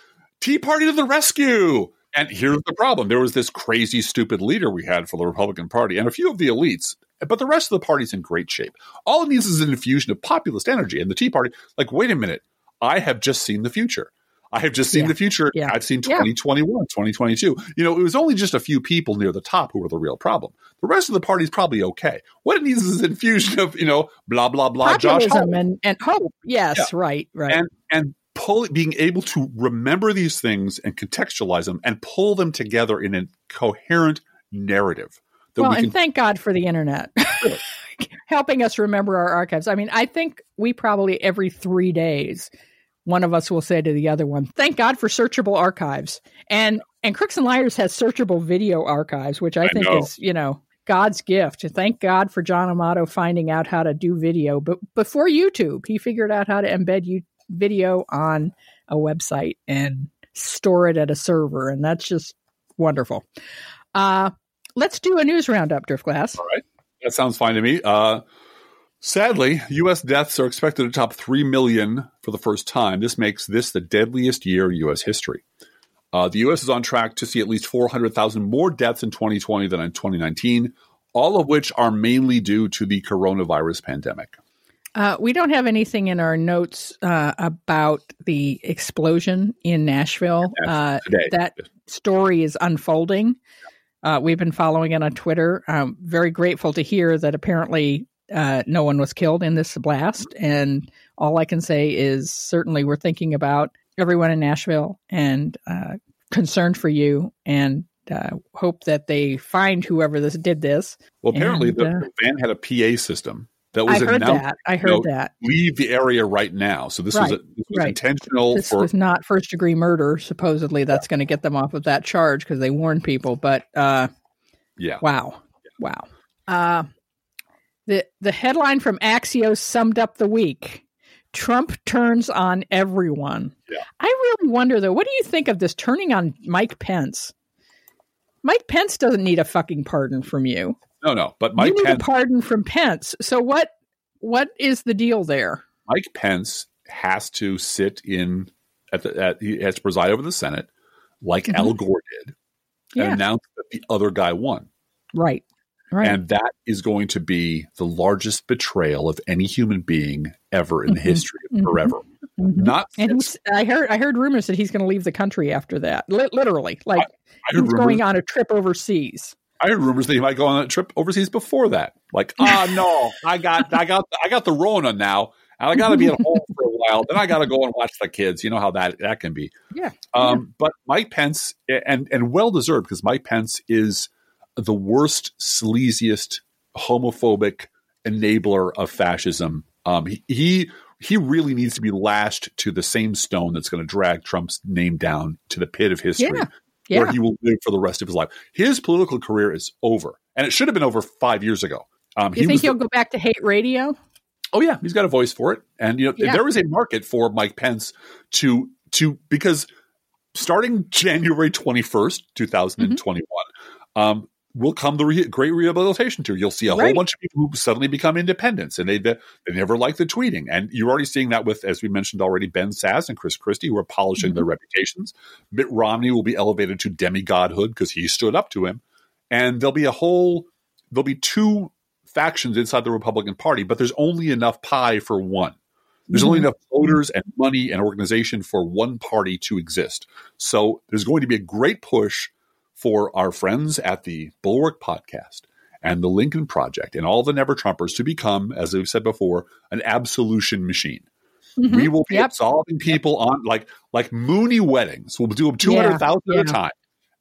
Tea Party to the rescue. And here's the problem there was this crazy, stupid leader we had for the Republican Party and a few of the elites, but the rest of the party's in great shape. All it needs is an infusion of populist energy. And the Tea Party, like, wait a minute, I have just seen the future. I have just seen yeah. the future. Yeah. I've seen 2021, yeah. 2022. You know, it was only just a few people near the top who were the real problem. The rest of the party's probably okay. What it needs is an infusion of, you know, blah, blah, blah, Populism Josh Hope. And, and hope. Yes, right, right. And, and pull being able to remember these things and contextualize them and pull them together in a coherent narrative. well, we and thank God for the internet. [laughs] helping us remember our archives. I mean, I think we probably every three days, one of us will say to the other one, "Thank God for searchable archives." And and Crooks and Liars has searchable video archives, which I, I think know. is you know God's gift. Thank God for John Amato finding out how to do video, but before YouTube, he figured out how to embed you video on a website and store it at a server, and that's just wonderful. Uh, let's do a news roundup, Drift Glass. All right. That sounds fine to me. Uh, sadly, U.S. deaths are expected to top 3 million for the first time. This makes this the deadliest year in U.S. history. Uh, the U.S. is on track to see at least 400,000 more deaths in 2020 than in 2019, all of which are mainly due to the coronavirus pandemic. Uh, we don't have anything in our notes uh, about the explosion in Nashville. Uh, that story is unfolding. Uh, we've been following it on Twitter. I'm very grateful to hear that apparently uh, no one was killed in this blast. And all I can say is certainly we're thinking about everyone in Nashville and uh, concerned for you and uh, hope that they find whoever this did this. Well, apparently, And, the, uh, the van had a PA system that I was heard announced that. I heard know, that. leave the area right now. So this was, a, this was right. intentional this for was not first degree murder. Supposedly, that's going to get them off of that charge because they warned people. But uh, yeah. wow, wow. Uh, the the headline from Axios summed up the week. Trump turns on everyone. Yeah. I really wonder though. What do you think of this turning on Mike Pence? Mike Pence doesn't need a fucking pardon from you. No, no. But Mike you need Pence a pardon from Pence. So what? What is the deal there? Mike Pence has to sit in at the at, he has to preside over the Senate like Mhm. Al Gore did and Yeah, announce that the other guy won. right, right. And that is going to be the largest betrayal of any human being ever in the Mhm. history of Mhm. forever. Mhm. Not And he's, I heard I heard rumors that he's going to leave the country after that. Li- literally, like I he's rumors, going on a trip overseas. I heard rumors that he might go on a trip overseas before that. Like, ah, [laughs] no, I got, I got, I got the Rona now, and I got to be at home for a while. Then I got to go and watch the kids. You know how that that can be. Yeah. Um, But Mike Pence, and and well deserved because Mike Pence is the worst, sleaziest, homophobic enabler of fascism. Um, he, he he really needs to be lashed to the same stone that's going to drag Trump's name down to the pit of history, Yeah. Where he will live for the rest of his life. His political career is over, and it should have been over five years ago. Um, you he think he'll go back to hate radio? Oh yeah, he's got a voice for it, and you know Yeah. there is a market for Mike Pence to to because starting January twenty first, two thousand and twenty one, um, will come the re- great rehabilitation tour. You'll see a whole bunch of people who suddenly become independents, and they they never like the tweeting, and you're already seeing that with, as we mentioned already, Ben Sasse and Chris Christie, who are polishing Mhm. their reputations. Mitt Romney will be elevated to demigodhood because he stood up to him, and there'll be a whole there'll be two factions inside the Republican Party, but there's only enough pie for one. There's only Mhm. enough voters and money and organization for one party to exist. So there's going to be a great push for our friends at the Bulwark podcast and the Lincoln Project and all the Never Trumpers to become, as we've said before, an absolution machine. Mhm. We will be Yep. absolving people on like like Moonie weddings. We'll do them two hundred thousand Yeah, at a time,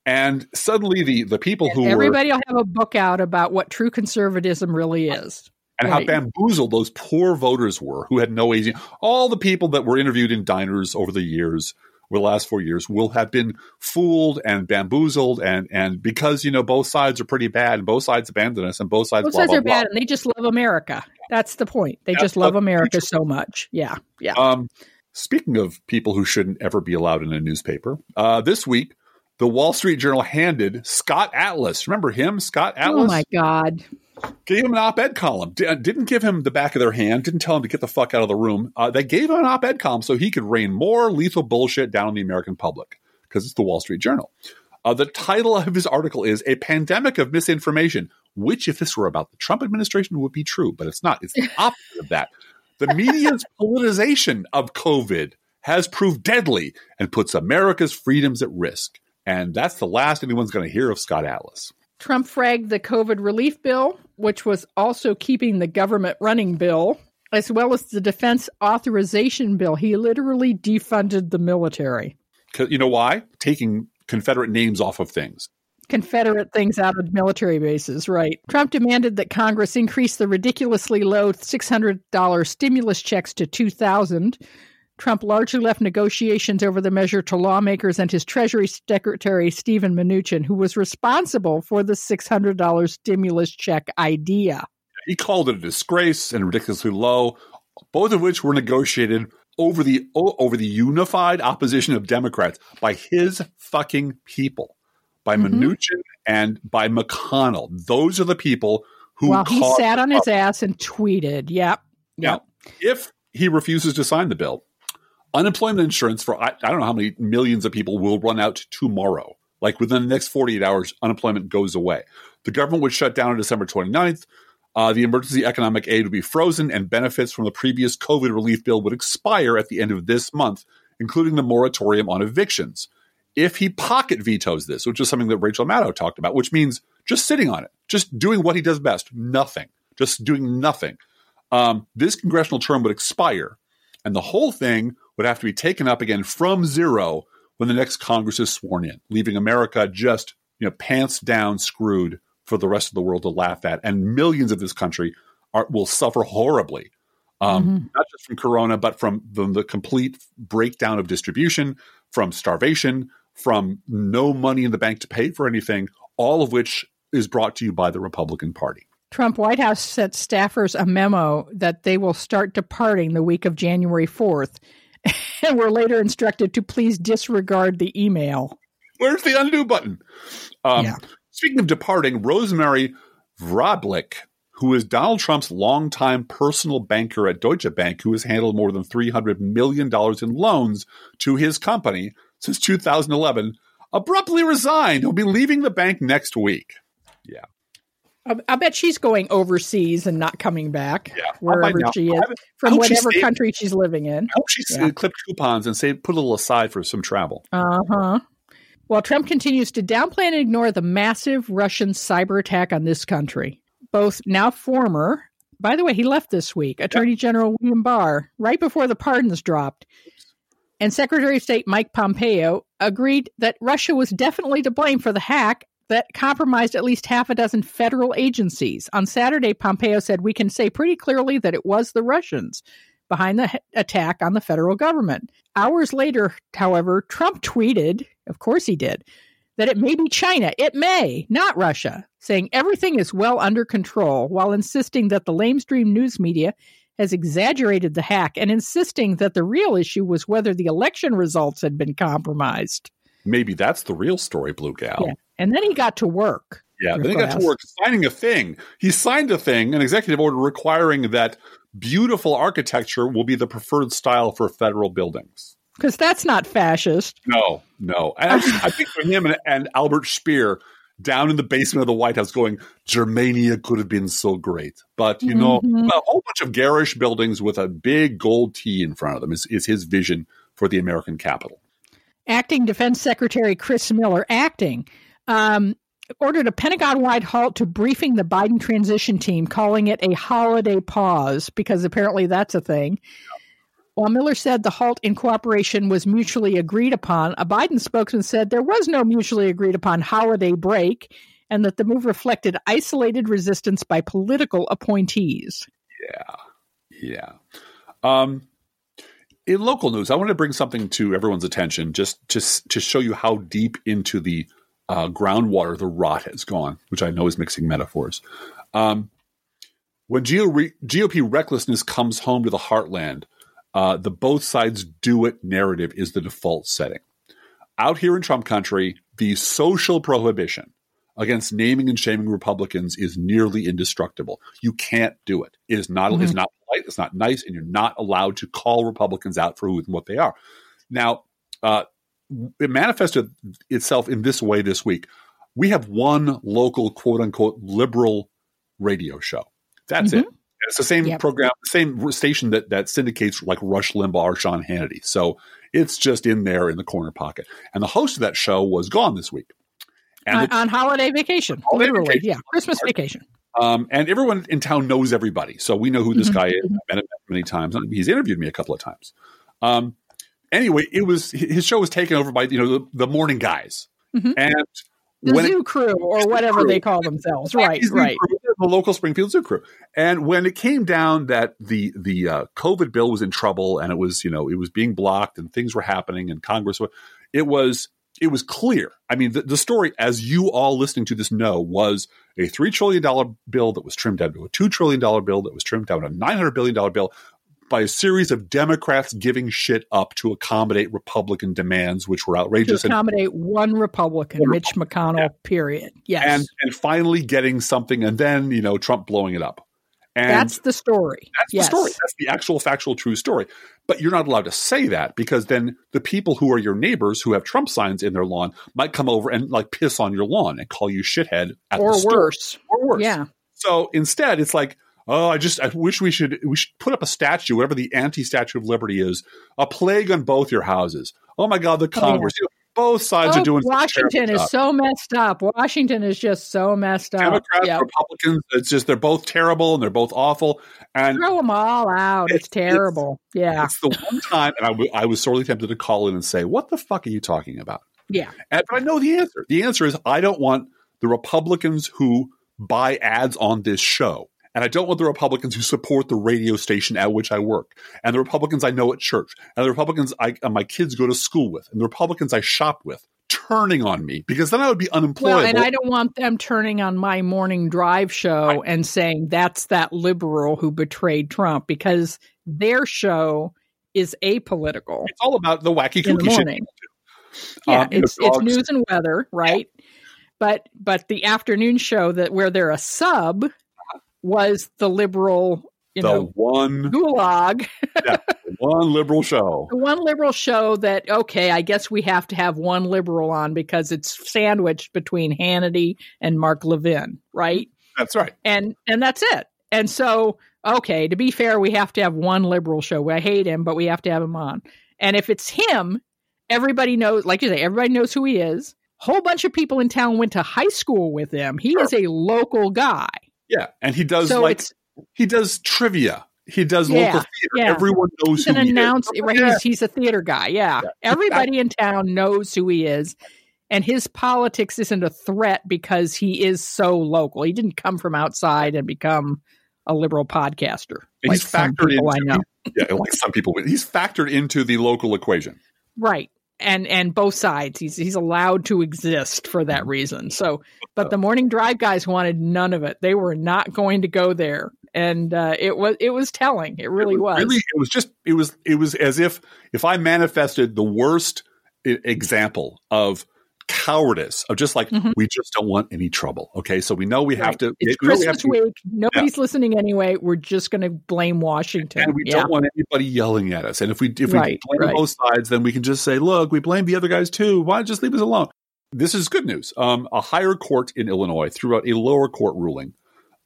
and suddenly the the people who were Everybody will have a book out about what true conservatism really is. and Right. how bamboozled those poor voters were who had no agency. All the people that were interviewed in diners over the years, over the last four years, will have been fooled and bamboozled, and and because you know both sides are pretty bad, and both sides abandon us, and both sides Both blah, sides blah, are blah. bad, and they just love America. That's the point. They That's just love America so much. Yeah, yeah. Um, speaking of people who shouldn't ever be allowed in a newspaper, uh, this week the Wall Street Journal handed Scott Atlas. Remember him, Scott Atlas? oh my God. Gave him an op-ed column. D- uh, didn't give him the back of their hand. Didn't tell him to get the fuck out of the room. Uh, they gave him an op-ed column so he could rain more lethal bullshit down on the American public because it's the Wall Street Journal. Uh, the title of his article is "A Pandemic of Misinformation," which, if this were about the Trump administration, would be true, but it's not. It's the [laughs] opposite of that. The media's politicization of COVID has proved deadly and puts America's freedoms at risk. And that's the last anyone's going to hear of Scott Atlas. Trump fragged the COVID relief bill, which was also keeping the government running bill, as well as the defense authorization bill. He literally defunded the military. You know why? Taking Confederate names off of things. Confederate things out of military bases, right? Trump demanded that Congress increase the ridiculously low $600 stimulus checks to 2000 Trump largely left negotiations over the measure to lawmakers and his Treasury Secretary, Stephen Mnuchin, who was responsible for the $600 stimulus check idea. He called it a disgrace and ridiculously low, both of which were negotiated over the over the unified opposition of Democrats by his fucking people, by mm-hmm. Mnuchin and by McConnell. Those are the people who. Well, he sat on his ass and tweeted. Yep. Yep. If he refuses to sign the bill, unemployment insurance for I, I don't know how many millions of people will run out tomorrow. Like within the next 48 hours, unemployment goes away. The government would shut down on December 29th. Uh, the emergency economic aid would be frozen, and benefits from the previous COVID relief bill would expire at the end of this month, including the moratorium on evictions. If he pocket vetoes this, which is something that Rachel Maddow talked about, which means just sitting on it, just doing what he does best, nothing, just doing nothing, um, this congressional term would expire, and the whole thing would have to be taken up again from zero when the next Congress is sworn in, leaving America just you know pants down screwed for the rest of the world to laugh at, and millions of this country are, will suffer horribly, um, mm-hmm. not just from Corona, but from the, the complete breakdown of distribution, from starvation, from no money in the bank to pay for anything, all of which is brought to you by the Republican Party. Trump White House sent staffers a memo that they will start departing the week of January 4th [laughs] and were later instructed to please disregard the email. Where's the undo button? Um, yeah. Speaking of departing, Rosemary Vrablic, who is Donald Trump's longtime personal banker at Deutsche Bank, who has handled more than $300 million in loans to his company since 2011, abruptly resigned. He'll be leaving the bank next week. Yeah. I, bet she's going overseas and not coming back yeah, wherever she is from whatever she country she's living in. I hope she yeah. clipped coupons and say put a little aside for some travel. Uh huh. While Trump continues to downplay and ignore the massive Russian cyber attack on this country, both now former, by the way, he left this week, Attorney General William Barr, right before the pardons dropped, and Secretary of State Mike Pompeo agreed that Russia was definitely to blame for the hack that compromised at least half a dozen federal agencies. On Saturday, Pompeo said, We can say pretty clearly that it was the Russians behind the attack on the federal government. Hours later, however, Trump tweeted, of course he did, that it may be China. It may, not Russia, saying everything is well under control while insisting that the lamestream news media has exaggerated the hack and insisting that the real issue was whether the election results had been compromised. Maybe that's the real story, Blue Gal. Yeah. And then he got to work. Yeah, then he got to work signing a thing. He signed a thing, an executive order requiring that beautiful architecture will be the preferred style for federal buildings. Because that's not fascist. No, no. And I, I picture him and, and Albert Speer down in the basement of the White House going, Germania could have been so great. But, you know, mm-hmm. a whole bunch of garish buildings with a big gold T in front of them is, is his vision for the American capital. Acting Defense Secretary Chris Miller, acting, um, ordered a Pentagon wide halt to briefing the Biden transition team, calling it a holiday pause because apparently that's a thing. While Miller said the halt in cooperation was mutually agreed upon, a Biden spokesman said there was no mutually agreed upon holiday break and that the move reflected isolated resistance by political appointees. Yeah. Yeah. Um, in local news, I want to bring something to everyone's attention just, just to show you how deep into the uh, groundwater, the rot has gone, which I know is mixing metaphors. Um, when GOP recklessness comes home to the heartland, uh, the both sides do it narrative is the default setting. Out here in Trump country, the social prohibition against naming and shaming Republicans is nearly indestructible. You can't do it. It is not mm-hmm. it's not polite, it's not nice, and you're not allowed to call Republicans out for who and what they are. Now, uh, it manifested itself in this way this week. We have one local quote unquote liberal radio show. That's mm-hmm. it. It's the same yep. program, same station that that syndicates like Rush Limbaugh or Sean Hannity. So it's just in there in the corner pocket. And the host of that show was gone this week. And on, on holiday vacation, holiday literally, vacation. yeah, Christmas vacation. Um, and everyone in town knows everybody, so we know who this mm-hmm. guy is. I've met him many times. He's interviewed me a couple of times. Um, anyway, it was his show was taken over by you know the, the morning guys, mm-hmm. and the zoo it, crew or whatever crew. they call themselves. Right, right. crew, the local Springfield Zoo crew. And when it came down that the the uh, COVID bill was in trouble and it was you know it was being blocked and things were happening and Congress, it was it was clear. I mean, the, the story, as you all listening to this know, was a three trillion dollar bill that was trimmed down to a two trillion dollar bill that was trimmed down to a nine hundred billion dollar bill by a series of Democrats giving shit up to accommodate Republican demands, which were To outrageous. and accommodate one Republican, One Mitch McConnell. Period. Yes, and and finally getting something, and then you know Trump blowing it up. And that's the story. that's yes. the story. That's the actual factual true story. But you're not allowed to say that because then the people who are your neighbors who have Trump signs in their lawn might come over and like piss on your lawn and call you shithead at or the store. worse. or worse. Yeah, So instead, it's like, oh, I just I wish we should we should put up a statue, whatever the anti Statue of Liberty is, a plague on both your houses. Oh my God, the oh, Congress. You know, both sides Oh, are doing Washington is so messed up. Washington is just so messed up. Democrats, Yep. Republicans. It's just they're both terrible and they're both awful. And Throw them all out. It's, It's- it's- terrible. yeah, it's the one time, and I, w- I was sorely tempted to call in and say, "What the fuck are you talking about?" yeah. And, but I know the answer. The answer is I don't want the Republicans who buy ads on this show. And I don't want the Republicans who support the radio station at which I work, and the Republicans I know at church, and the Republicans I, uh, my kids go to school with, and the Republicans I shop with turning on me because then I would be unemployed. Well, and I don't want them turning on my morning drive show and saying that's that liberal who betrayed Trump because their show is apolitical it's all about the wacky in the morning. Yeah, Um, you know, it's it's news and weather, right? But but the afternoon show that where they're a sub was the liberal, you the know, one, gulag, [laughs] one liberal show. the one liberal show that okay, I guess we have to have one liberal on because it's sandwiched between Hannity and Mark Levin, right? That's right. and and that's it. And so, okay, to be fair, we have to have one liberal show. I hate him, but we have to have him on. And if it's him, everybody knows, like you say, everybody knows who he is. Whole bunch of people in town went to high school with him. He Sure. is a local guy. Yeah, and he does so like he does trivia. He does Yeah, local theater. yeah. Everyone knows he's who he announce is. right, Yeah. he's, he's a theater guy. Yeah. Everybody in town knows who he is. And his politics isn't a threat because he is so local. He didn't come from outside and become a liberal podcaster. Like he's factored people into I know. yeah, like some people. He's factored into the local equation. Right. And and both sides. He's he's allowed to exist for that reason. So but the morning drive guys wanted none of it. They were not going to go there. And uh, it was it was telling. It really was. Really, it was just it was it was as if if I manifested the worst i- example of cowardice of just like Mhm. we just don't want any trouble. Okay, so we know we have to. It's we know we have Christmas to- week. Nobody's listening anyway. We're just going to blame Washington. and we yeah. don't want anybody yelling at us. And if we if Right, we blame right. both sides, then we can just say, "Look, we blame the other guys too. Why just leave us alone?" This is good news. Um, a higher court in Illinois threw out a lower court ruling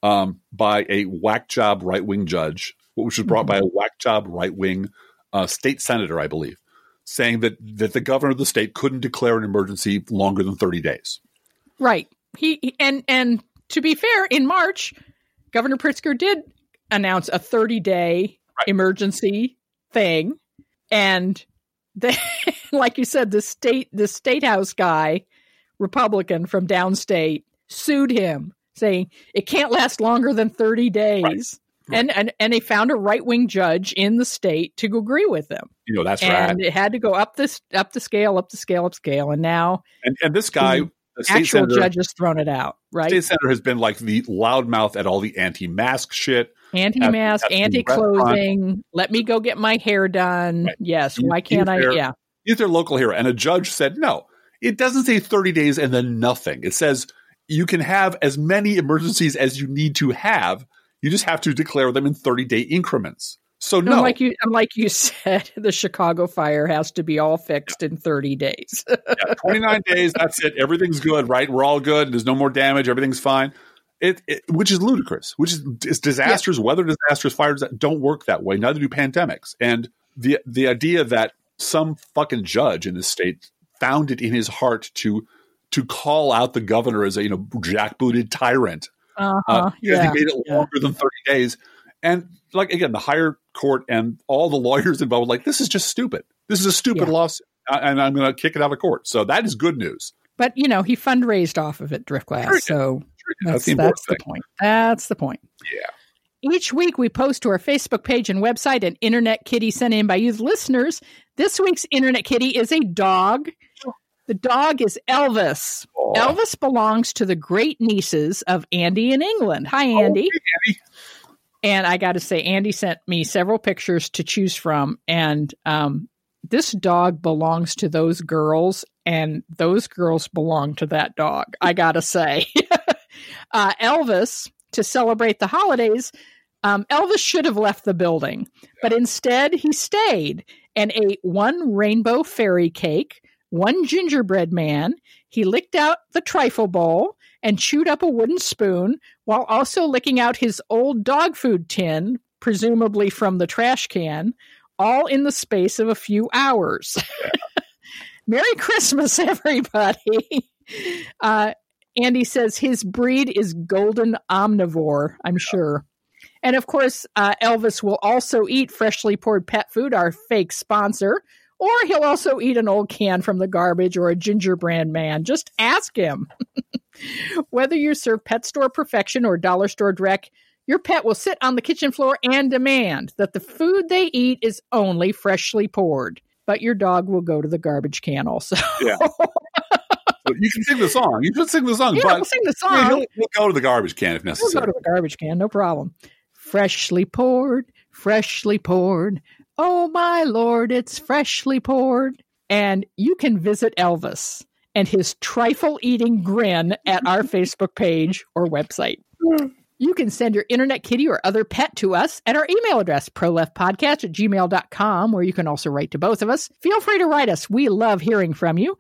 um, by a whack job right wing judge, which was brought Mhm. by a whack job right wing uh, state senator, I believe, saying that that the governor of the state couldn't declare an emergency longer than thirty days. Right. He and and to be fair, in March, Governor Pritzker did announce a 30 day Right. emergency thing, and the, [laughs] like you said, the state the state house guy, Republican from downstate, sued him, saying it can't last longer than 30 days. Right. And, and and they found a right wing judge in the state to agree with them, You know, that's and right. And it had to go up this up the scale, up the scale, up scale, and now And and this guy, The actual senator, judge has thrown it out. Right? state senator has been like the loudmouth at all the anti-mask shit. anti-mask, at the anti-clothing. Let me go get my hair done. Right. Yes. You- Why can't I? fair- Yeah. He's their local hero. And a judge said, no, it doesn't say 30 days and then nothing. It says you can have as many emergencies as you need to have. You just have to declare them in 30 day increments. So, no, And like you, and like you [laughs] said, the Chicago fire has to be all fixed in 30 days. [laughs] yeah, 29 days, that's it. Everything's good, right? We're all good. There's no more damage. Everything's fine. It, it which is ludicrous, which is it's disasters, weather disasters, fires that don't work that way. Neither do pandemics. And the the idea that some fucking judge in this state found it in his heart to to call out the governor as a you know jackbooted tyrant Uh-huh. uh, because yeah. he made it yeah. longer than 30 days. And like again, the higher court and all the [laughs] lawyers involved, like this is just stupid. This is a stupid Yeah. lawsuit, and I'm going to kick it out of court. So that is good news. But you know, he fundraised off of it, Driftglass. Sure, so That's that's, the that's the point. That's the point. Yeah. Each week, we post to our Facebook page and website an Internet Kitty sent in by you listeners. This week's Internet Kitty is a dog. The dog is Elvis. Oh, Elvis belongs to the great nieces of Andy in England. Hi, Andy. hey, Andy. And I got to say, Andy sent me several pictures to choose from. And um, this dog belongs to those girls, and those girls belong to that dog. I got to say. [laughs] uh, Elvis, to celebrate the holidays, um, Elvis should have left the building, but instead he stayed and ate one rainbow fairy cake, one gingerbread man. He licked out the trifle bowl and chewed up a wooden spoon while also licking out his old dog food tin, presumably from the trash can, all in the space of a few hours. [laughs] Merry Christmas, [laughs] everybody. Uh, Andy says his breed is golden omnivore, I'm sure. And of course, uh, Elvis will also eat freshly poured pet food, our fake sponsor, or he'll also eat an old can from the garbage or a gingerbread man. Just ask him. [laughs] Whether you serve pet store perfection or dollar store dreck, your pet will sit on the kitchen floor and demand that the food they eat is only freshly poured. But your dog will go to the garbage can also. Yeah. [laughs] You can sing the song. You should sing the song, yeah, but we'll sing the yeah, song. he'll, he'll go to the garbage can if necessary. We'll go to the garbage can, no problem. Freshly poured, freshly poured. Oh my lord, it's freshly poured. And you can visit Elvis and his trifle eating grin at our [laughs] Facebook page or website. You can send your internet kitty or other pet to us at our email address, proleftpodcast at gmail.com, where you can also write to both of us. Feel free to write us. We love hearing from you.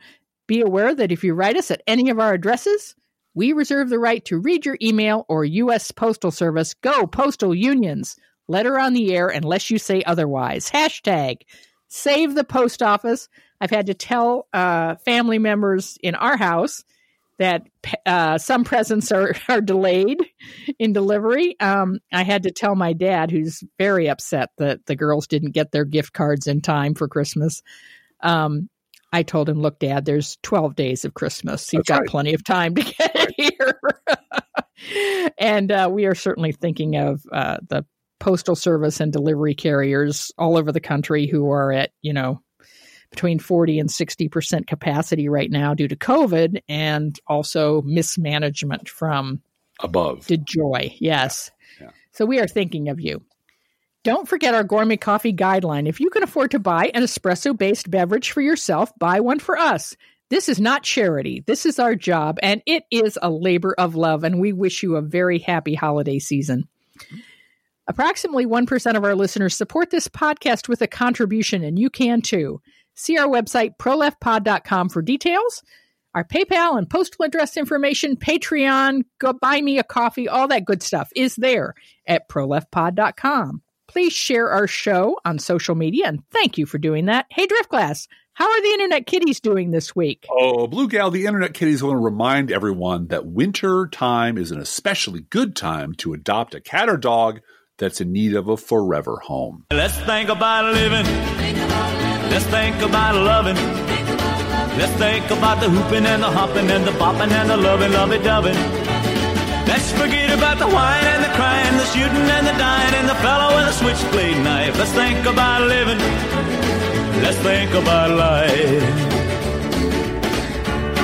Be aware that if you write us at any of our addresses, we reserve the right to read your email or U.S. Postal Service. Go, postal unions. Letter on the air unless you say otherwise. Hashtag save the post office. I've had to tell uh, family members in our house that uh, some presents are, [laughs] are delayed in delivery. Um, I had to tell my dad, who's very upset that the girls didn't get their gift cards in time for Christmas. Um, I told him, look, Dad, there's 12 days of Christmas. You've That's got right. plenty of time to [laughs] get it here. [laughs] and uh, we are certainly thinking of uh, the postal service and delivery carriers all over the country who are at, you know, between 40 and 60% capacity right now due to COVID and also mismanagement from Above. DeJoy. Yes. Yeah. So we are thinking of you. Don't forget our gourmet coffee guideline. If you can afford to buy an espresso based beverage for yourself, buy one for us. This is not charity. This is our job, and it is a labor of love. And we wish you a very happy holiday season. Approximately 1% of our listeners support this podcast with a contribution, and you can too. See our website, proleftpod.com, for details. Our PayPal and postal address information, Patreon, go buy me a coffee, all that good stuff is there at proleftpod.com. Please share our show on social media, and thank you for doing that. Hey, Driftglass, how are the Internet Kitties doing this week? Oh, Blue Gal, the Internet Kitties want to remind everyone that winter time is an especially good time to adopt a cat or dog that's in need of a forever home. Let's think about living. Let's think about loving. Let's think about the hooping and the hopping and the bopping and the loving, lovey doving. Let's forget about the whine and the crying, the shooting and the dying, and the fellow with a switchblade knife. Let's think about living. Let's think about life.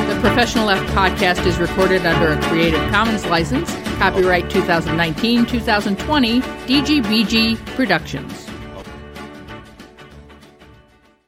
The Professional Left podcast is recorded under a Creative Commons license, copyright 2019 2020, DGBG Productions.